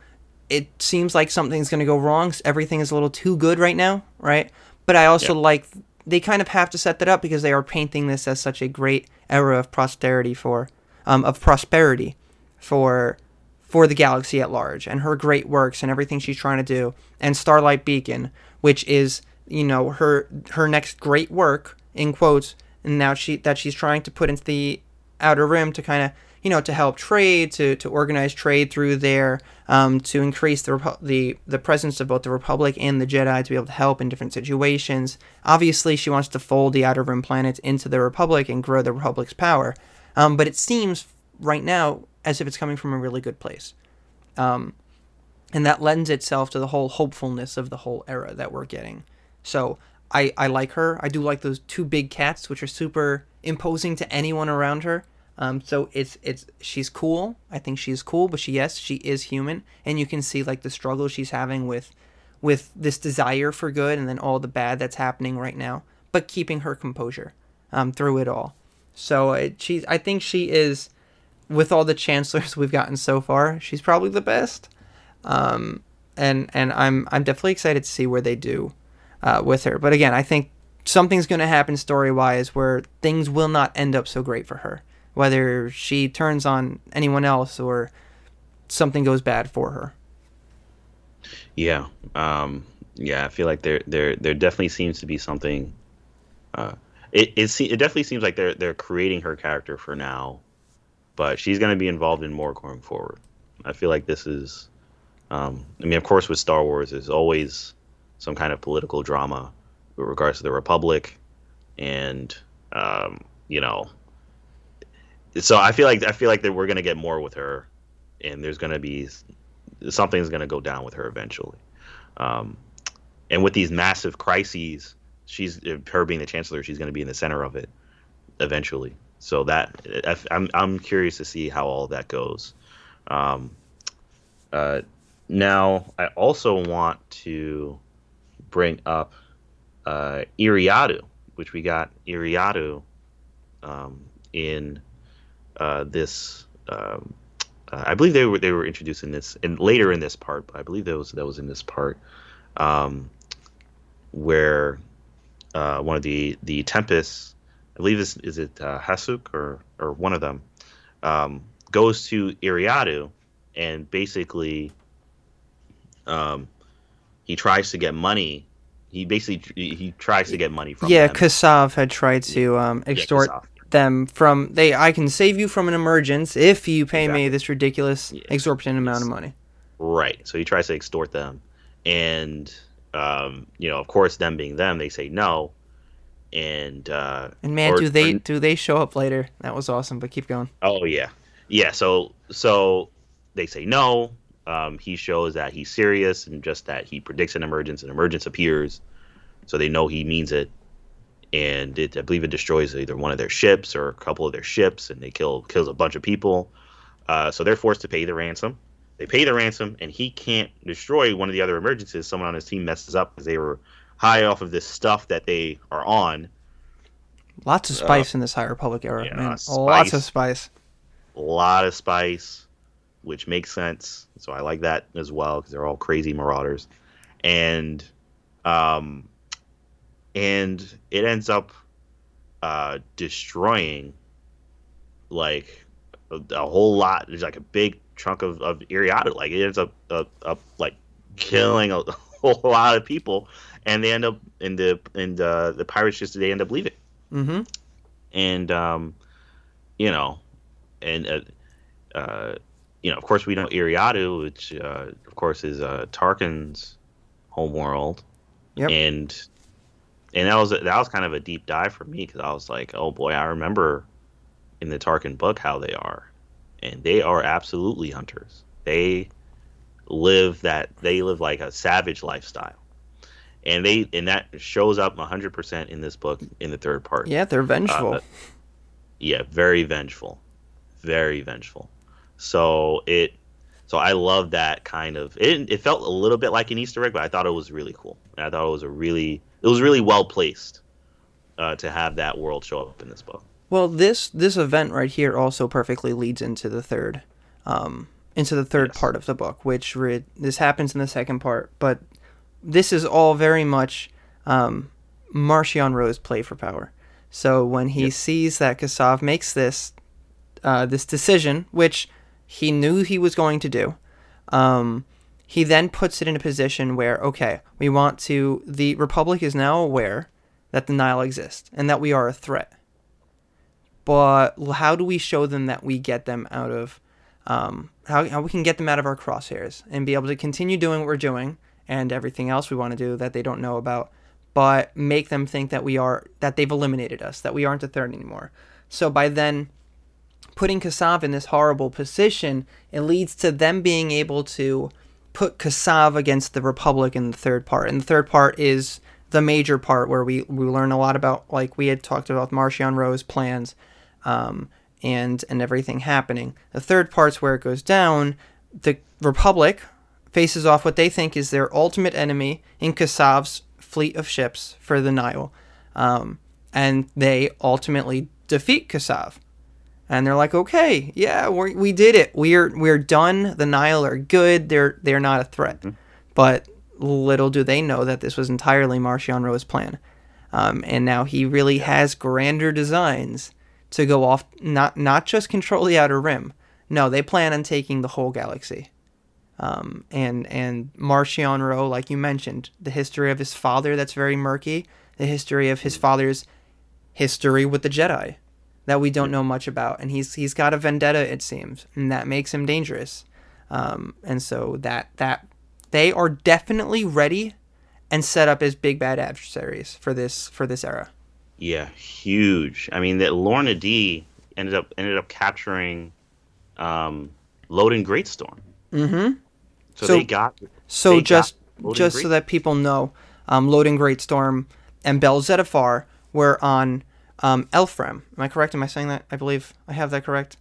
it seems like something's going to go wrong. Everything is a little too good right now, right? But I also yeah. like they kind of have to set that up because they are painting this as such a great era of prosperity for um, of prosperity for for the galaxy at large and her great works and everything she's trying to do and Starlight Beacon, which is you know her her next great work in quotes and now she that she's trying to put into the outer rim to kind of you know, to help trade, to, to organize trade through there, um, to increase the, the the presence of both the Republic and the Jedi to be able to help in different situations. Obviously, she wants to fold the Outer Rim planets into the Republic and grow the Republic's power. Um, but it seems right now as if it's coming from a really good place. Um, and that lends itself to the whole hopefulness of the whole era that we're getting. So I, I like her. I do like those two big cats, which are super imposing to anyone around her. Um, so it's it's she's cool. I think she's cool, but she yes she is human, and you can see like the struggle she's having with with this desire for good and then all the bad that's happening right now, but keeping her composure um, through it all. So it, she's I think she is with all the chancellors (laughs) we've gotten so far, she's probably the best. Um, and and I'm I'm definitely excited to see where they do uh, with her. But again, I think something's going to happen story wise where things will not end up so great for her whether she turns on anyone else or something goes bad for her. Yeah, um, yeah, I feel like there there there definitely seems to be something. Uh, it it, it definitely seems like they're they're creating her character for now, but she's going to be involved in more going forward. I feel like this is, um, I mean, of course, with Star Wars, there's always some kind of political drama with regards to the Republic, and um, you know, so I feel like I feel like that we're gonna get more with her, and there's gonna be something's gonna go down with her eventually. Um, and with these massive crises, she's her being the chancellor, she's gonna be in the center of it eventually. So that I'm I'm curious to see how all that goes. Um, uh, now I also want to bring up uh, Eriadu, which we got Eriadu um, in uh, this. Um, uh, I believe they were they were introducing this and later in this part, but I believe that was that was in this part um, where uh, one of the the tempests, I believe is is it uh, Hasuk or or one of them, um, goes to Eriadu, and basically um, he tries to get money. He basically he tries to get money from yeah. Kassav had tried to um, extort yeah, them from they I can save you from an emergence if you pay exactly. me this ridiculous yeah. exorbitant yes. amount of money. Right. So he tries to extort them and um, you know, of course them being them, they say no. And uh And man, or, do they or, do they show up later. That was awesome, but keep going. Oh yeah. Yeah, so so they say no. Um, he shows that he's serious and just that he predicts an emergence, an emergence appears, so they know he means it and it, I believe it destroys either one of their ships or a couple of their ships, and they kill kills a bunch of people. Uh, so they're forced to pay the ransom. They pay the ransom, and he can't destroy one of the other emergencies. Someone on his team messes up because they were high off of this stuff that they are on. Lots of spice uh, in this High Republic era, yeah, man. Spice, Lots of spice. A lot of spice, which makes sense. So I like that as well because they're all crazy marauders, and um, and it ends up uh, destroying like a, a, whole lot. There's like a big chunk of, of Eriadu. Like it ends up, uh, up like killing a, (laughs) a, whole lot of people, and they end up in the in the the pirates just they end up leaving. Mm-hmm. And um, you know, and uh, uh, you know, of course, we know Eriadu, which uh, of course is uh, Tarkin's homeworld. Yep. And and that was that was kind of a deep dive for me because I was like, oh boy, I remember in the Tarkin book how they are, and they are absolutely hunters. They live that they live like a savage lifestyle, and they and that shows up 100 percent in this book in the third part. Yeah, they're vengeful. Uh, yeah, very vengeful, very vengeful. So it, so I love that kind of. It, it felt a little bit like an Easter egg, but I thought it was really cool. And I thought it was a really, it was really well placed uh, to have that world show up in this book. Well, this this event right here also perfectly leads into the third, um, into the third Yes. part of the book, which re- this happens in the second part, but this is all very much um, Marchion Ro's play for power. So when he Yep. sees that Kassav makes this uh, this decision, which he knew he was going to do, um, he then puts it in a position where okay, we want to. The Republic is now aware that the Nihil exists and that we are a threat but how do we show them that we get them out of um, how, how we can get them out of our crosshairs and be able to continue doing what we're doing and everything else we want to do that they don't know about but make them think that we are that they've eliminated us that we aren't a threat anymore so by then putting Kassav in this horrible position it leads to them being able to put Kassav against the Republic in the third part and the third part is the major part where we, we learn a lot about like we had talked about Marchion Ro's plans um, and and everything happening. The third part's where it goes down. The Republic faces off what they think is their ultimate enemy in Kassav's fleet of ships for the Nihil, um, and they ultimately defeat Kassav. And they're like, okay, yeah, we we did it. We're we're done. The Nihil are good. They're they're not a threat. But little do they know that this was entirely Marchion Ro's plan. Um, and now he really has grander designs to go off, not not just control the outer rim. No, they plan on taking the whole galaxy. Um, and and Marchion Ro, like you mentioned, the history of his father that's very murky, the history of his father's history with the Jedi that we don't know much about, and he's he's got a vendetta it seems, and that makes him dangerous. Um, and so that that they are definitely ready and set up as big bad adversaries for this for this era. Yeah, huge. I mean, that Lourna Dee ended up ended up capturing um, Loden Greatstorm. Mm-hmm. So, So- they got So They got just Loden just Great- so that people know, um, Loden Greatstorm and Bell Zettifar were on um, Elfram. Am I correct? Am I saying that? I believe I have that correct.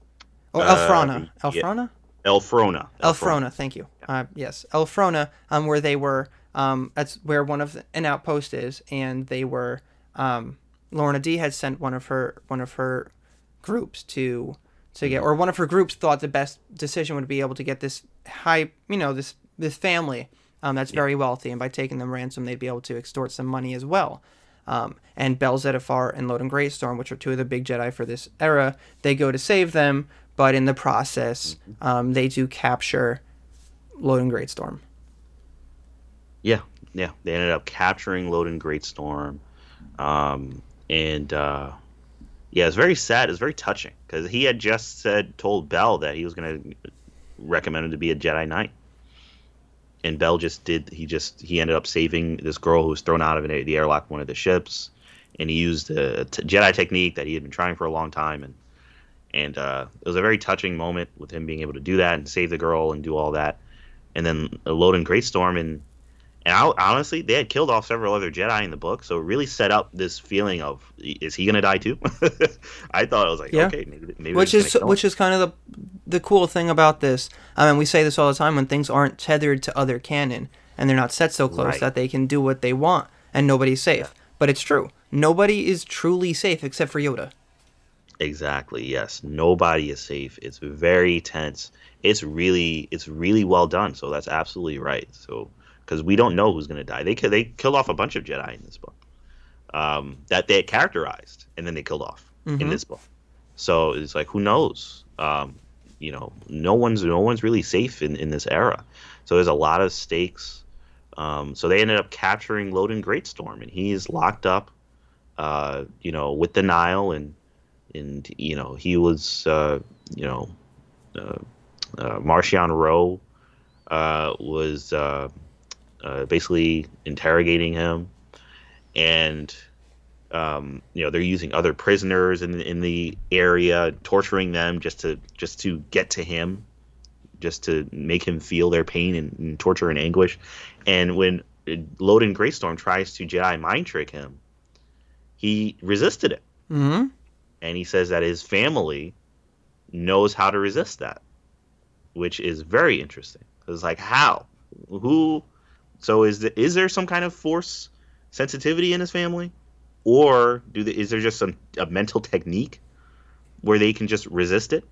Oh, Uh, Elfrana. yeah. Elfrana. Elphrona. Elphrona, thank you. Uh, yes, Elphrona, um, where they were, um, that's where one of the, an outpost is, and they were, um, Lourna Dee had sent one of her one of her groups to to get, or one of her groups thought the best decision would be able to get this high, you know, this this family, um, that's very wealthy, and by taking them ransom, they'd be able to extort some money as well. Um, and Bell Zettifar and Loden Greatstorm, which are two of the big Jedi for this era, they go to save them, but in the process, um, they do capture Loden Greatstorm. Yeah, yeah. They ended up capturing Loden Greatstorm, um, and uh, yeah, it's very sad. It's very touching because he had just said told Bell that he was going to recommend him to be a Jedi Knight, and Bell just did. He just he ended up saving this girl who was thrown out of an, the airlock of one of the ships, and he used a t- Jedi technique that he had been trying for a long time, and and uh, it was a very touching moment with him being able to do that and save the girl and do all that, and then Loden Greatstorm and and I, honestly, they had killed off several other Jedi in the book, so it really set up this feeling of is he gonna die too? (laughs) I thought I was like, Yeah. okay, maybe, maybe which is just gonna kill which is kind of the the cool thing about this. I mean, we say this all the time when things aren't tethered to other canon and they're not set so close Right. that they can do what they want and nobody's safe. But it's true. Nobody is truly safe except for Yoda. exactly. Yes, nobody is safe. It's very tense. It's really it's really well done. So that's absolutely right. So because we don't know who's gonna die, they they killed off a bunch of Jedi in this book um, that they had characterized, and then they killed off in Mhm. this book. So it's like who knows? Um, you know, no one's no one's really safe in, in this era. So there's a lot of stakes. Um, so they ended up capturing Loden Greatstorm, and he is locked up, uh, you know, with the Nihil, and and you know he was, uh, you know, uh, uh, Marchion Ro uh, was uh, uh, basically interrogating him, and um, you know they're using other prisoners in the, in the area, torturing them just to just to get to him, just to make him feel their pain and, and torture and anguish. And when Loden Greatstorm tries to Jedi mind trick him, he resisted it, hmm and he says that his family knows how to resist that, which is very interesting. It's like how, who, so is the, is there some kind of force sensitivity in his family, or do they, is there just some a mental technique where they can just resist it?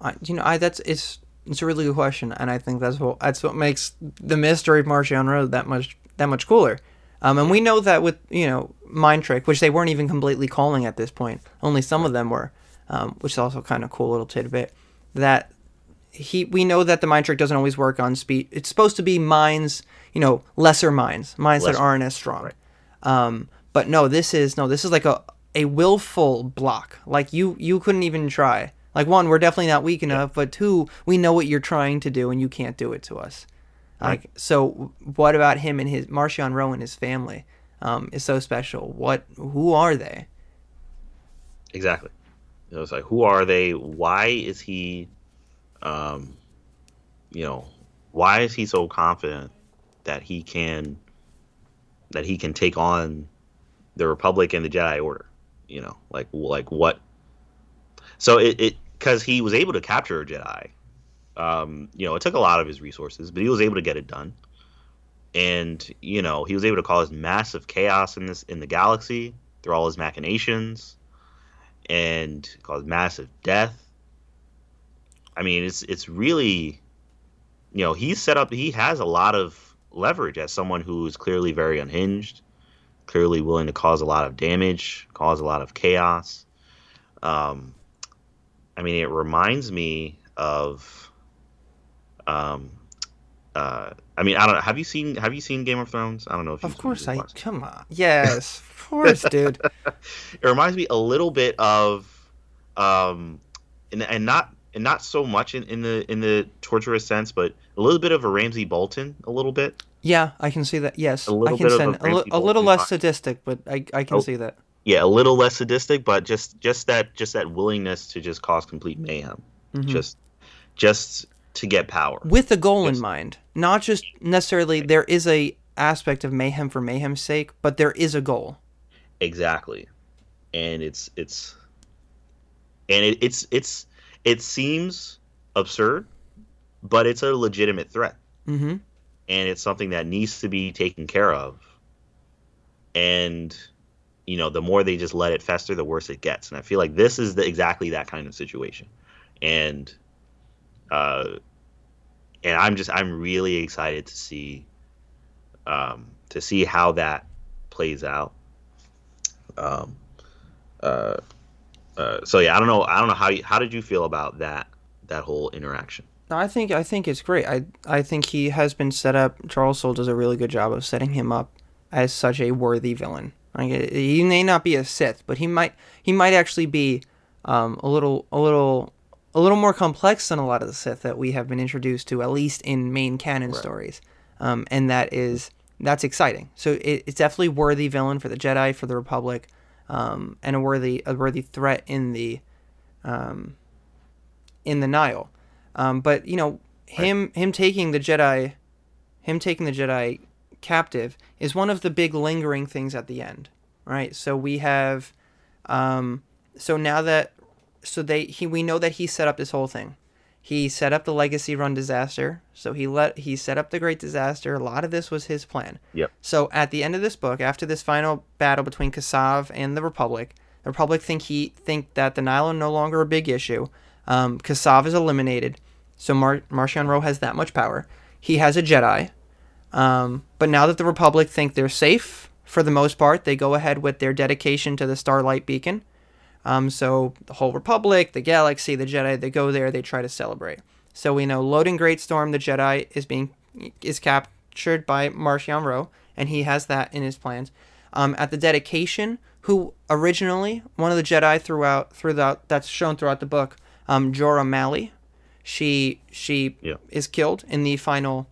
I, you know, I that's it's it's a really good question, and I think that's what that's what makes the mystery of Marchion Ro that much that much cooler. Um, and we know that with you know Mind Trick, which they weren't even completely calling at this point, only some of them were, um, which is also kind of cool little tidbit. That he we know that the Mind Trick doesn't always work on speed. It's supposed to be minds, you know, lesser minds, minds that aren't as strong. right. Um, but no, this is no, this is like a a willful block. Like you you couldn't even try. Like one, we're definitely not weak enough, but two, we know what you're trying to do and you can't do it to us. Like so, what about him and his Marchion Ro and his family um, is so special? What who are they? Exactly. It was like, who are they? Why is he, um, you know, why is he so confident that he can, that he can take on the Republic and the Jedi Order? You know, like like what? So it it because he was able to capture a Jedi. Um, you know, it took a lot of his resources, but he was able to get it done. And you know, he was able to cause massive chaos in this in the galaxy through all his machinations and cause massive death. I mean, it's it's really, you know, he's set up. He has a lot of leverage as someone who is clearly very unhinged, clearly willing to cause a lot of damage, cause a lot of chaos. Um, I mean, it reminds me of, um, uh, I mean, I don't know. Have you seen Have you seen Game of Thrones? I don't know if Of course, I watched come on. Yes, of course, dude. (laughs) it reminds me a little bit of um and, and not and not so much in, in the in the torturous sense but a little bit of a ramsay bolton a little bit Yeah, I can see that. Yes, A little I can bit of send a a, li- a little less sadistic, but I I can Oh. see that. yeah a little less sadistic but just just that just that willingness to just cause complete mayhem Mhm. just just to get power with a goal in mind not just necessarily there is a aspect of mayhem for mayhem's sake but there is a goal exactly and it's it's and it, it's it's it seems absurd but it's a legitimate threat mm-hmm and it's something that needs to be taken care of. And you know, the more they just let it fester, the worse it gets. And I feel like this is the, exactly that kind of situation. And uh, and I'm just I'm really excited to see um, to see how that plays out. Um, uh, uh, so yeah, I don't know. I don't know how you, how did you feel about that that whole interaction? No, I think I think it's great. I I think he has been set up. Charles Soule does a really good job of setting him up as such a worthy villain. Like he may not be a Sith, but he might he might actually be um, a little a little a little more complex than a lot of the Sith that we have been introduced to, at least in main canon stories. Um, and that is that's exciting. So it, it's definitely worthy villain for the Jedi, for the Republic, um, and a worthy a worthy threat in the um, in the Nihil. Um, but you know him him taking the Jedi, him taking the Jedi captive is one of the big lingering things at the end, right? So we have, um, so now that so they he we know that he set up this whole thing. He set up the legacy run disaster. So he let he set up the great disaster. A lot of this was his plan. Yep. So at the end of this book, after this final battle between Kassav and the Republic, the Republic think he think that the Nihil are no longer a big issue. Um, Kassav is eliminated, so Mar- Marchion Ro has that much power. He has a Jedi, um, but now that the Republic think they're safe for the most part, they go ahead with their dedication to the Starlight Beacon. Um, so the whole Republic, the galaxy, the Jedi, they go there, they try to celebrate. So we know Loden Greatstorm, the Jedi, is being is captured by Marchion Ro, and he has that in his plans. Um, at the dedication, who originally one of the Jedi throughout throughout that's shown throughout the book, um, Jora Malli, she she Yeah. is killed in the final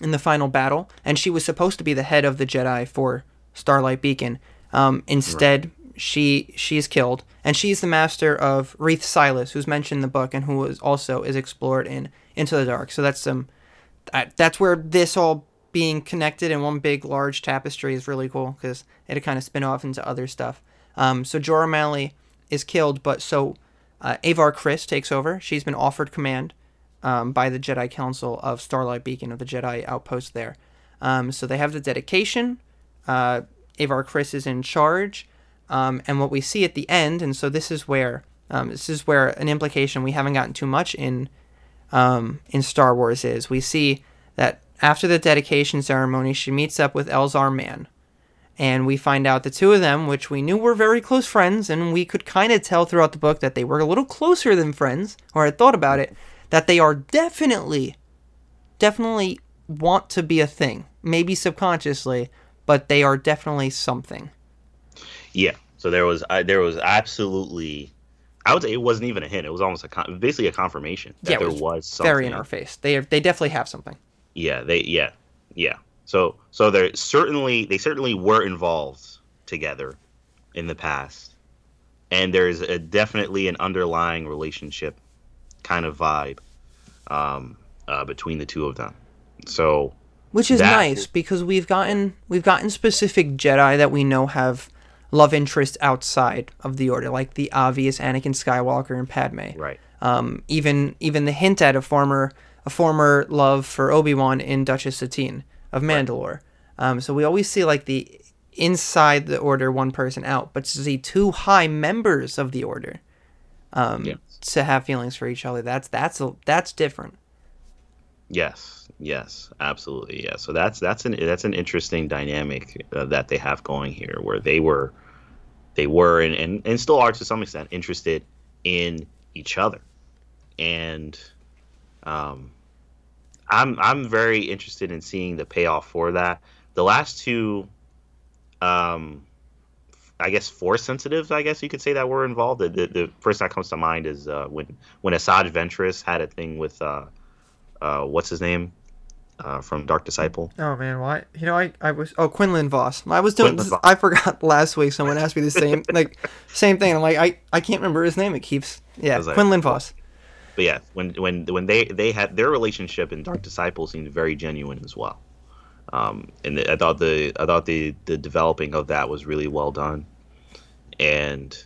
in the final battle, and she was supposed to be the head of the Jedi for Starlight Beacon. Um, instead, she she is killed, and she's the master of Reath Silas, who's mentioned in the book, and who is also is explored in Into the Dark. So that's some um, that's where this all being connected in one big large tapestry is really cool because it kind of spin off into other stuff. Um, so Jora Malli is killed, but so uh, Avar Kriss takes over. She's been offered command um, by the Jedi Council of Starlight Beacon of the Jedi outpost there. Um, so they have the dedication. Uh, Avar Kriss is in charge, um, and what we see at the end, and so this is where um, this is where an implication we haven't gotten too much in um, in Star Wars is we see that after the dedication ceremony, she meets up with Elzar Mann. And we find out the two of them, which we knew were very close friends, and we could kind of tell throughout the book that they were a little closer than friends, or I thought about it, that they are definitely, definitely want to be a thing. Maybe subconsciously, but they are definitely something. Yeah. So there was, uh, there was absolutely I would say it wasn't even a hint. It was almost a con- basically a confirmation that yeah, there was, was something. Very in our face. They they definitely have something. Yeah, they yeah yeah. So so they certainly they certainly were involved together in the past, and there's a, definitely an underlying relationship kind of vibe um, uh, between the two of them. So which is nice because we've gotten we've gotten specific Jedi that we know have love interest outside of the order, like the obvious Anakin Skywalker and Padme. Right. Um, even even the hint at a former a former love for Obi Wan in Duchess Satine of Mandalore. Right. Um, so we always see like the inside the order one person out, but to see two high members of the order um, yes. to have feelings for each other, that's that's a, that's different. Yes, yes, absolutely, yeah. So that's that's an that's an interesting dynamic uh, that they have going here, where they were they were and, and, and still are to some extent interested in each other and um, i'm i'm very interested in seeing the payoff for that the last two um, I guess force sensitives, I guess you could say that were involved. The, the, the first that comes to mind is uh, when when Asajj Ventress had a thing with uh, uh, what's his name uh, from Dark Disciple. Oh man, why? You know, I, I was oh Quinlan Vos. I was doing. This, I forgot (laughs) last week. Someone asked me the same (laughs) like same thing. I'm like I I can't remember his name. It keeps yeah like, Quinlan Vos. But yeah, when when when they they had their relationship in Dark Disciple seemed very genuine as well. Um, and the, I thought the I thought the the developing of that was really well done. And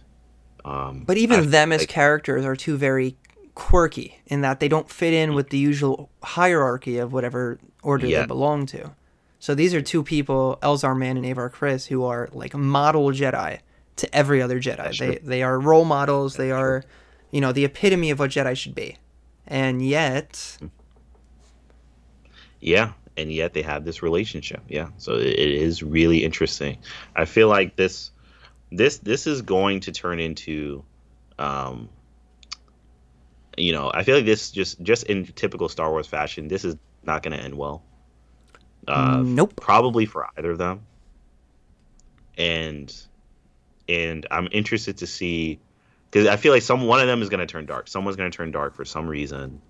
um, but even I, them as like, characters are two very quirky in that they don't fit in with the usual hierarchy of whatever order yeah. they belong to. So these are two people, Elzar Mann and Avar Kriss, who are like model Jedi to every other Jedi. They they are role models. They are, you know, the epitome of what Jedi should be. And yet, yeah, and yet they have this relationship. Yeah, so it is really interesting. I feel like this this this is going to turn into um, you know, I feel like this just just in typical Star Wars fashion, this is not going to end well. Uh, nope. Probably for either of them. And and I'm interested to see because I feel like some one of them is going to turn dark. Someone's going to turn dark for some reason.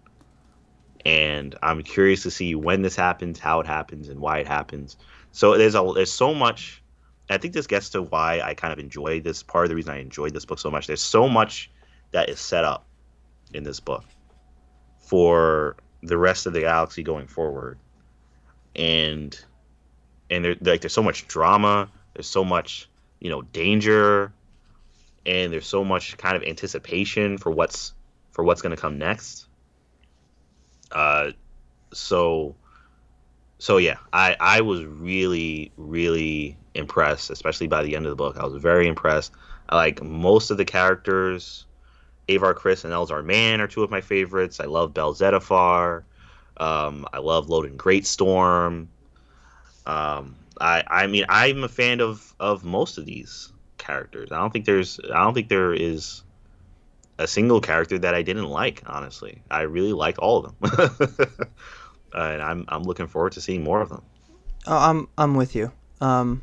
And I'm curious to see when this happens, how it happens, and why it happens. So there's a there's so much. I think this gets to why I kind of enjoy this part of the reason I enjoyed this book so much. There's so much that is set up in this book for the rest of the galaxy going forward. And and there like there's so much drama, there's so much, you know, danger, and there's so much kind of anticipation for what's for what's going to come next. Uh so so yeah, I I was really really impressed, especially by the end of the book. I was very impressed. I like most of the characters Avar Kriss and Elzar Mann are two of my favorites. I love Bell Zettifar. Um, I love Loden Greatstorm. Um, I I mean I'm a fan of of most of these characters. I don't think there's I don't think there is a single character that I didn't like. Honestly, I really like all of them, (laughs) and I'm I'm looking forward to seeing more of them. Oh, I'm I'm with you. Um,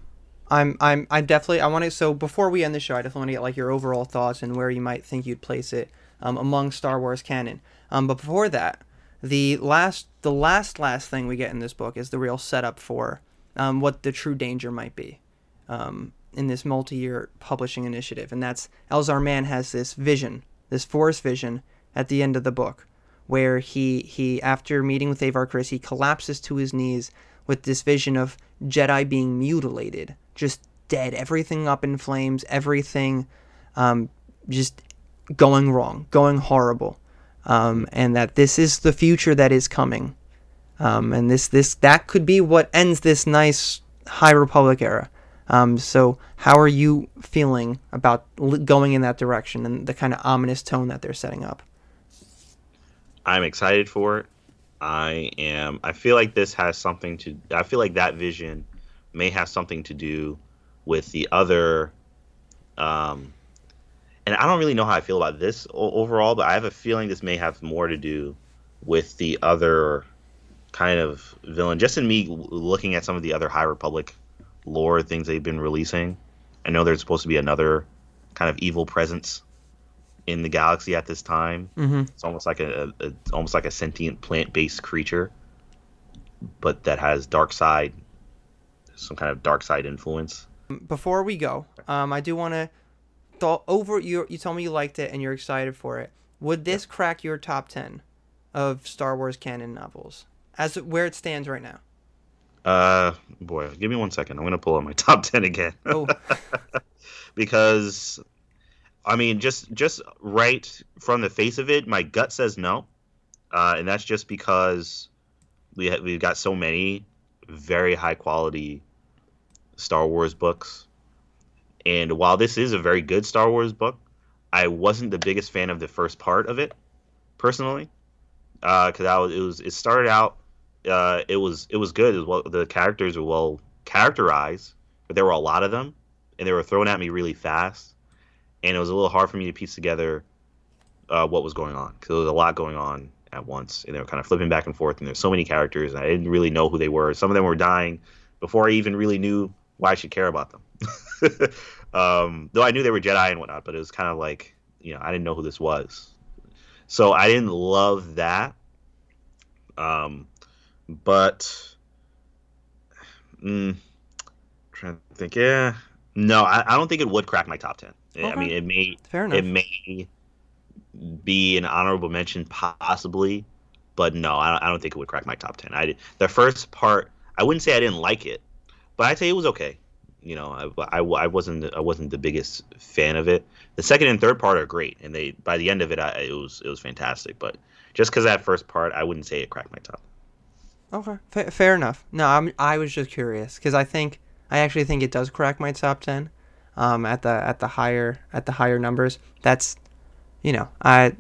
I'm I'm I definitely I want to so before we end the show I definitely want to get like your overall thoughts and where you might think you'd place it um, among Star Wars canon. Um, but before that, the last the last last thing we get in this book is the real setup for um, what the true danger might be. um, in this multi-year publishing initiative, and that's Elzar Mann has this vision, this forest vision at the end of the book, where he he after meeting with Avar Kriss, he collapses to his knees with this vision of Jedi being mutilated, just dead, everything up in flames, everything um, just going wrong, going horrible, um, and that this is the future that is coming, um, and this this that could be what ends this nice High Republic era. Um, so, how are you feeling about going in that direction and the kind of ominous tone that they're setting up? I'm excited for it. I am. I feel like this has something to. I feel like that vision may have something to do with the other. Um, and I don't really know how I feel about this o- overall, but I have a feeling this may have more to do with the other kind of villain. Just in me looking at some of the other High Republic lore things they've been releasing, I know there's supposed to be another kind of evil presence in the galaxy at this time. Mm-hmm. It's almost like a, a it's almost like a sentient plant-based creature, but that has dark side, some kind of dark side influence. Before we go, um, I do want to th- over you. You told me you liked it and you're excited for it. Would this crack your top ten of Star Wars canon novels as where it stands right now? Uh, boy, give me one second. I'm gonna pull up my (laughs) top ten again. Oh, (laughs) because I mean, just just right from the face of it, my gut says no, uh, and that's just because we ha- we've got so many very high quality Star Wars books, and while this is a very good Star Wars book, I wasn't the biggest fan of the first part of it, personally, because I was it was it started out uh, it was it was good as well. The characters were well characterized, but there were a lot of them, and they were thrown at me really fast, and it was a little hard for me to piece together uh, what was going on because there was a lot going on at once, and they were kind of flipping back and forth, and there's so many characters, and I didn't really know who they were. Some of them were dying before I even really knew why I should care about them. (laughs) um, though I knew they were Jedi and whatnot, but it was kind of like you know I didn't know who this was, so I didn't love that. Um, but mm, trying to think, yeah, no, I, I don't think it would crack my top ten. I mean, it may fair enough. it may be an honorable mention, possibly, but no, I don't, I don't think it would crack my top ten. I the first part, I wouldn't say I didn't like it, but I'd say it was okay. You know, I, I, I wasn't I wasn't the biggest fan of it. The second and third part are great, and they by the end of it, I, it was it was fantastic. But just because that first part, I wouldn't say it cracked my top. Okay, Fa- fair enough. No, I'm, I was just curious because I think I actually think it does crack my top ten. Um, at the at the higher at the higher numbers. That's, you know, I.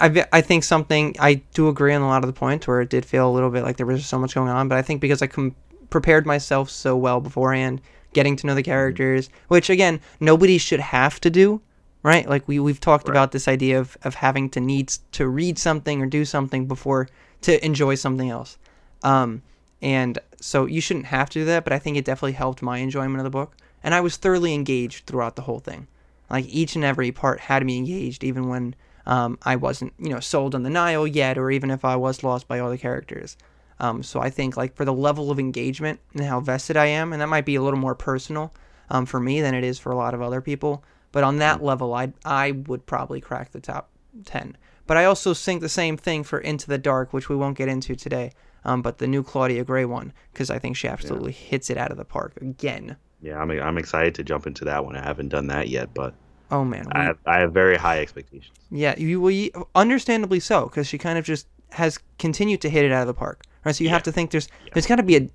I, I think something I do agree on a lot of the points where it did feel a little bit like there was so much going on, but I think because I com- prepared myself so well beforehand, getting to know the characters, which again nobody should have to do, right? Like we we've talked Right. about this idea of of having to need to read something or do something before to enjoy something else. Um, and so you shouldn't have to do that, but I think it definitely helped my enjoyment of the book. And I was thoroughly engaged throughout the whole thing. Like each and every part had me engaged, even when um, I wasn't, you know, sold on the Nihil yet, or even if I was lost by all the characters. Um, so I think like for the level of engagement and how vested I am, and that might be a little more personal um, for me than it is for a lot of other people. But on that level, I I would probably crack the top ten. But I also think the same thing for Into the Dark, which we won't get into today. Um, but the new Claudia Gray one, because I think she absolutely hits it out of the park again. Yeah, I'm I'm excited to jump into that one. I haven't done that yet, but Oh man, we- I have, I have very high expectations. Yeah, you we understandably so because she kind of just has continued to hit it out of the park. Right, so you have to think there's there's got to be a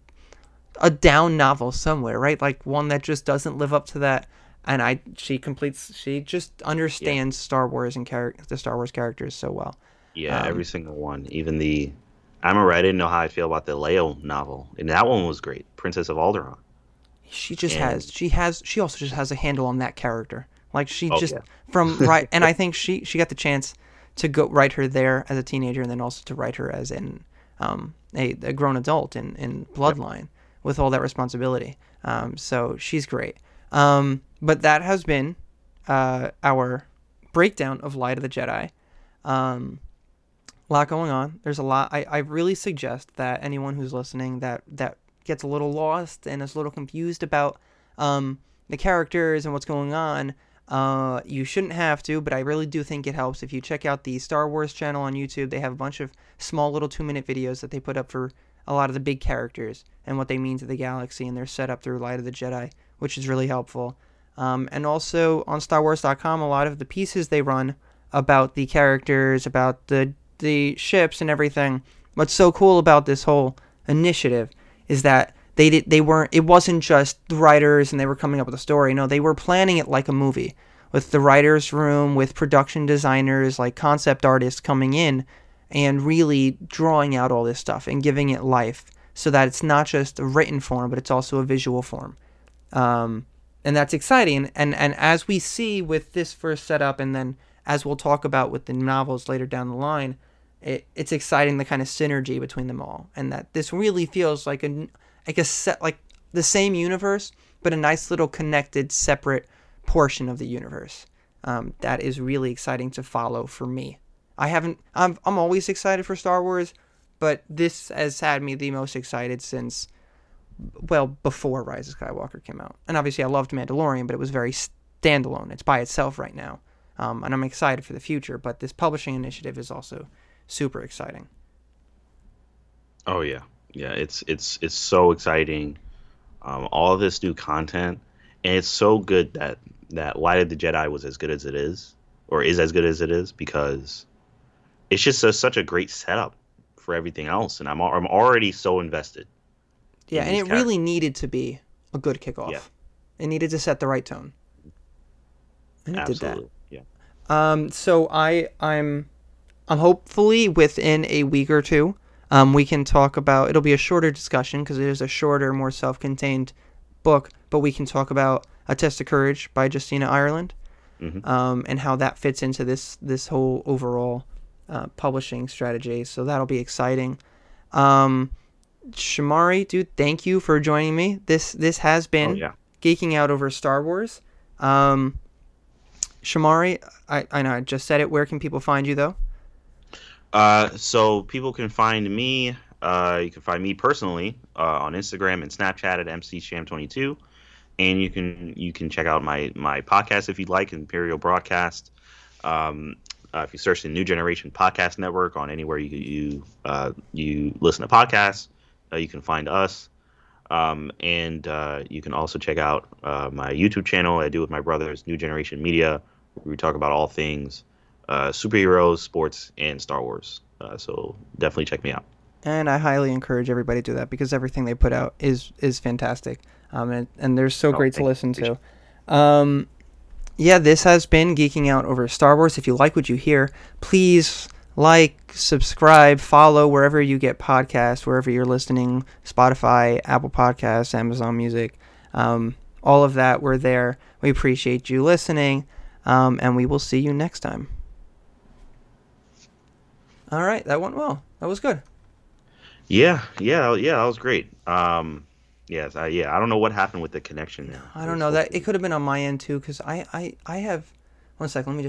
a down novel somewhere, right? Like one that just doesn't live up to that. And I she completes she just understands Star Wars and char- the Star Wars characters so well. Yeah, Um, every single one. Even the I'm alright. I didn't know how I feel about the Leia novel, and that one was great. Princess of Alderaan. She just And- has she has she also just has a handle on that character. Like she Oh, just yeah. from (laughs) right and I think she she got the chance to go write her there as a teenager and then also to write her as in um, a, a grown adult in, in Bloodline with all that responsibility. Um, so she's great. Um, but that has been uh, our breakdown of Light of the Jedi. Um, a lot going on. There's a lot. I, I really suggest that anyone who's listening that that gets a little lost and is a little confused about um, the characters and what's going on, uh, you shouldn't have to, but I really do think it helps if you check out the Star Wars channel on YouTube. They have a bunch of small little two minute videos that they put up for a lot of the big characters and what they mean to the galaxy and their setup through Light of the Jedi, which is really helpful. Um, and also on StarWars.com, a lot of the pieces they run about the characters, about the the ships and everything. What's so cool about this whole initiative is that they did they weren't it wasn't just the writers and they were coming up with a story. No, they were planning it like a movie with the writers room, with production designers, like concept artists coming in and really drawing out all this stuff and giving it life so that it's not just a written form, but it's also a visual form. Um, and that's exciting. And and as we see with this first setup, and then as we'll talk about with the novels later down the line, it, it's exciting the kind of synergy between them all, and that this really feels like a like a set like the same universe, but a nice little connected, separate portion of the universe. Um, that is really exciting to follow for me. I haven't. I'm I'm always excited for Star Wars, but this has had me the most excited since, well, before Rise of Skywalker came out. And obviously, I loved Mandalorian, but it was very standalone. It's by itself right now, um, and I'm excited for the future. But this publishing initiative is also super exciting. Oh yeah, yeah. It's it's it's so exciting. Um, all this new content, and it's so good that that Light of the Jedi was as good as it is, or is as good as it is, because it's just a, such a great setup for everything else, and I'm I'm already so invested. Yeah, and it characters. really needed to be a good kickoff. Yeah. It needed to set the right tone. And it Absolutely. did that. Yeah. Um. So I I'm I'm hopefully within a week or two. Um, we can talk about it'll be a shorter discussion because it is a shorter, more self-contained book, but we can talk about A Test of Courage by Justina Ireland, mm-hmm. um, and how that fits into this this whole overall uh, publishing strategy. So that'll be exciting. Um, Shamari, dude, thank you for joining me. This this has been oh, yeah. geeking out over Star Wars. Um, Shamari, I, I know I just said it. Where can people find you though? Uh, so people can find me. Uh, you can find me personally uh, on Instagram and Snapchat at mcsham22, and you can you can check out my my podcast if you'd like, Imperial Broadcast. Um, uh, if you search the New Generation Podcast Network on anywhere you you uh, you listen to podcasts, you can find us. Um, and you can also check out my YouTube channel. I do with my brothers, New Generation Media. We talk about all things uh, superheroes, sports, and Star Wars. so definitely check me out. And I highly encourage everybody to do that because everything they put out is is fantastic. Um, and, and they're so oh, great to listen to. Um, yeah, this has been Geeking Out over Star Wars. If you like what you hear, please like, subscribe, follow wherever you get podcasts, wherever you're listening Spotify, Apple Podcasts, Amazon Music, um, all of that. We're there. We appreciate you listening, um, and we will see you next time. All right, that went well. That was good. Yeah, yeah, yeah, that was great. Um, Yes, I, yeah. I don't know what happened with the connection there. I don't know that it could have been on my end too because I, I I have one sec. Let me just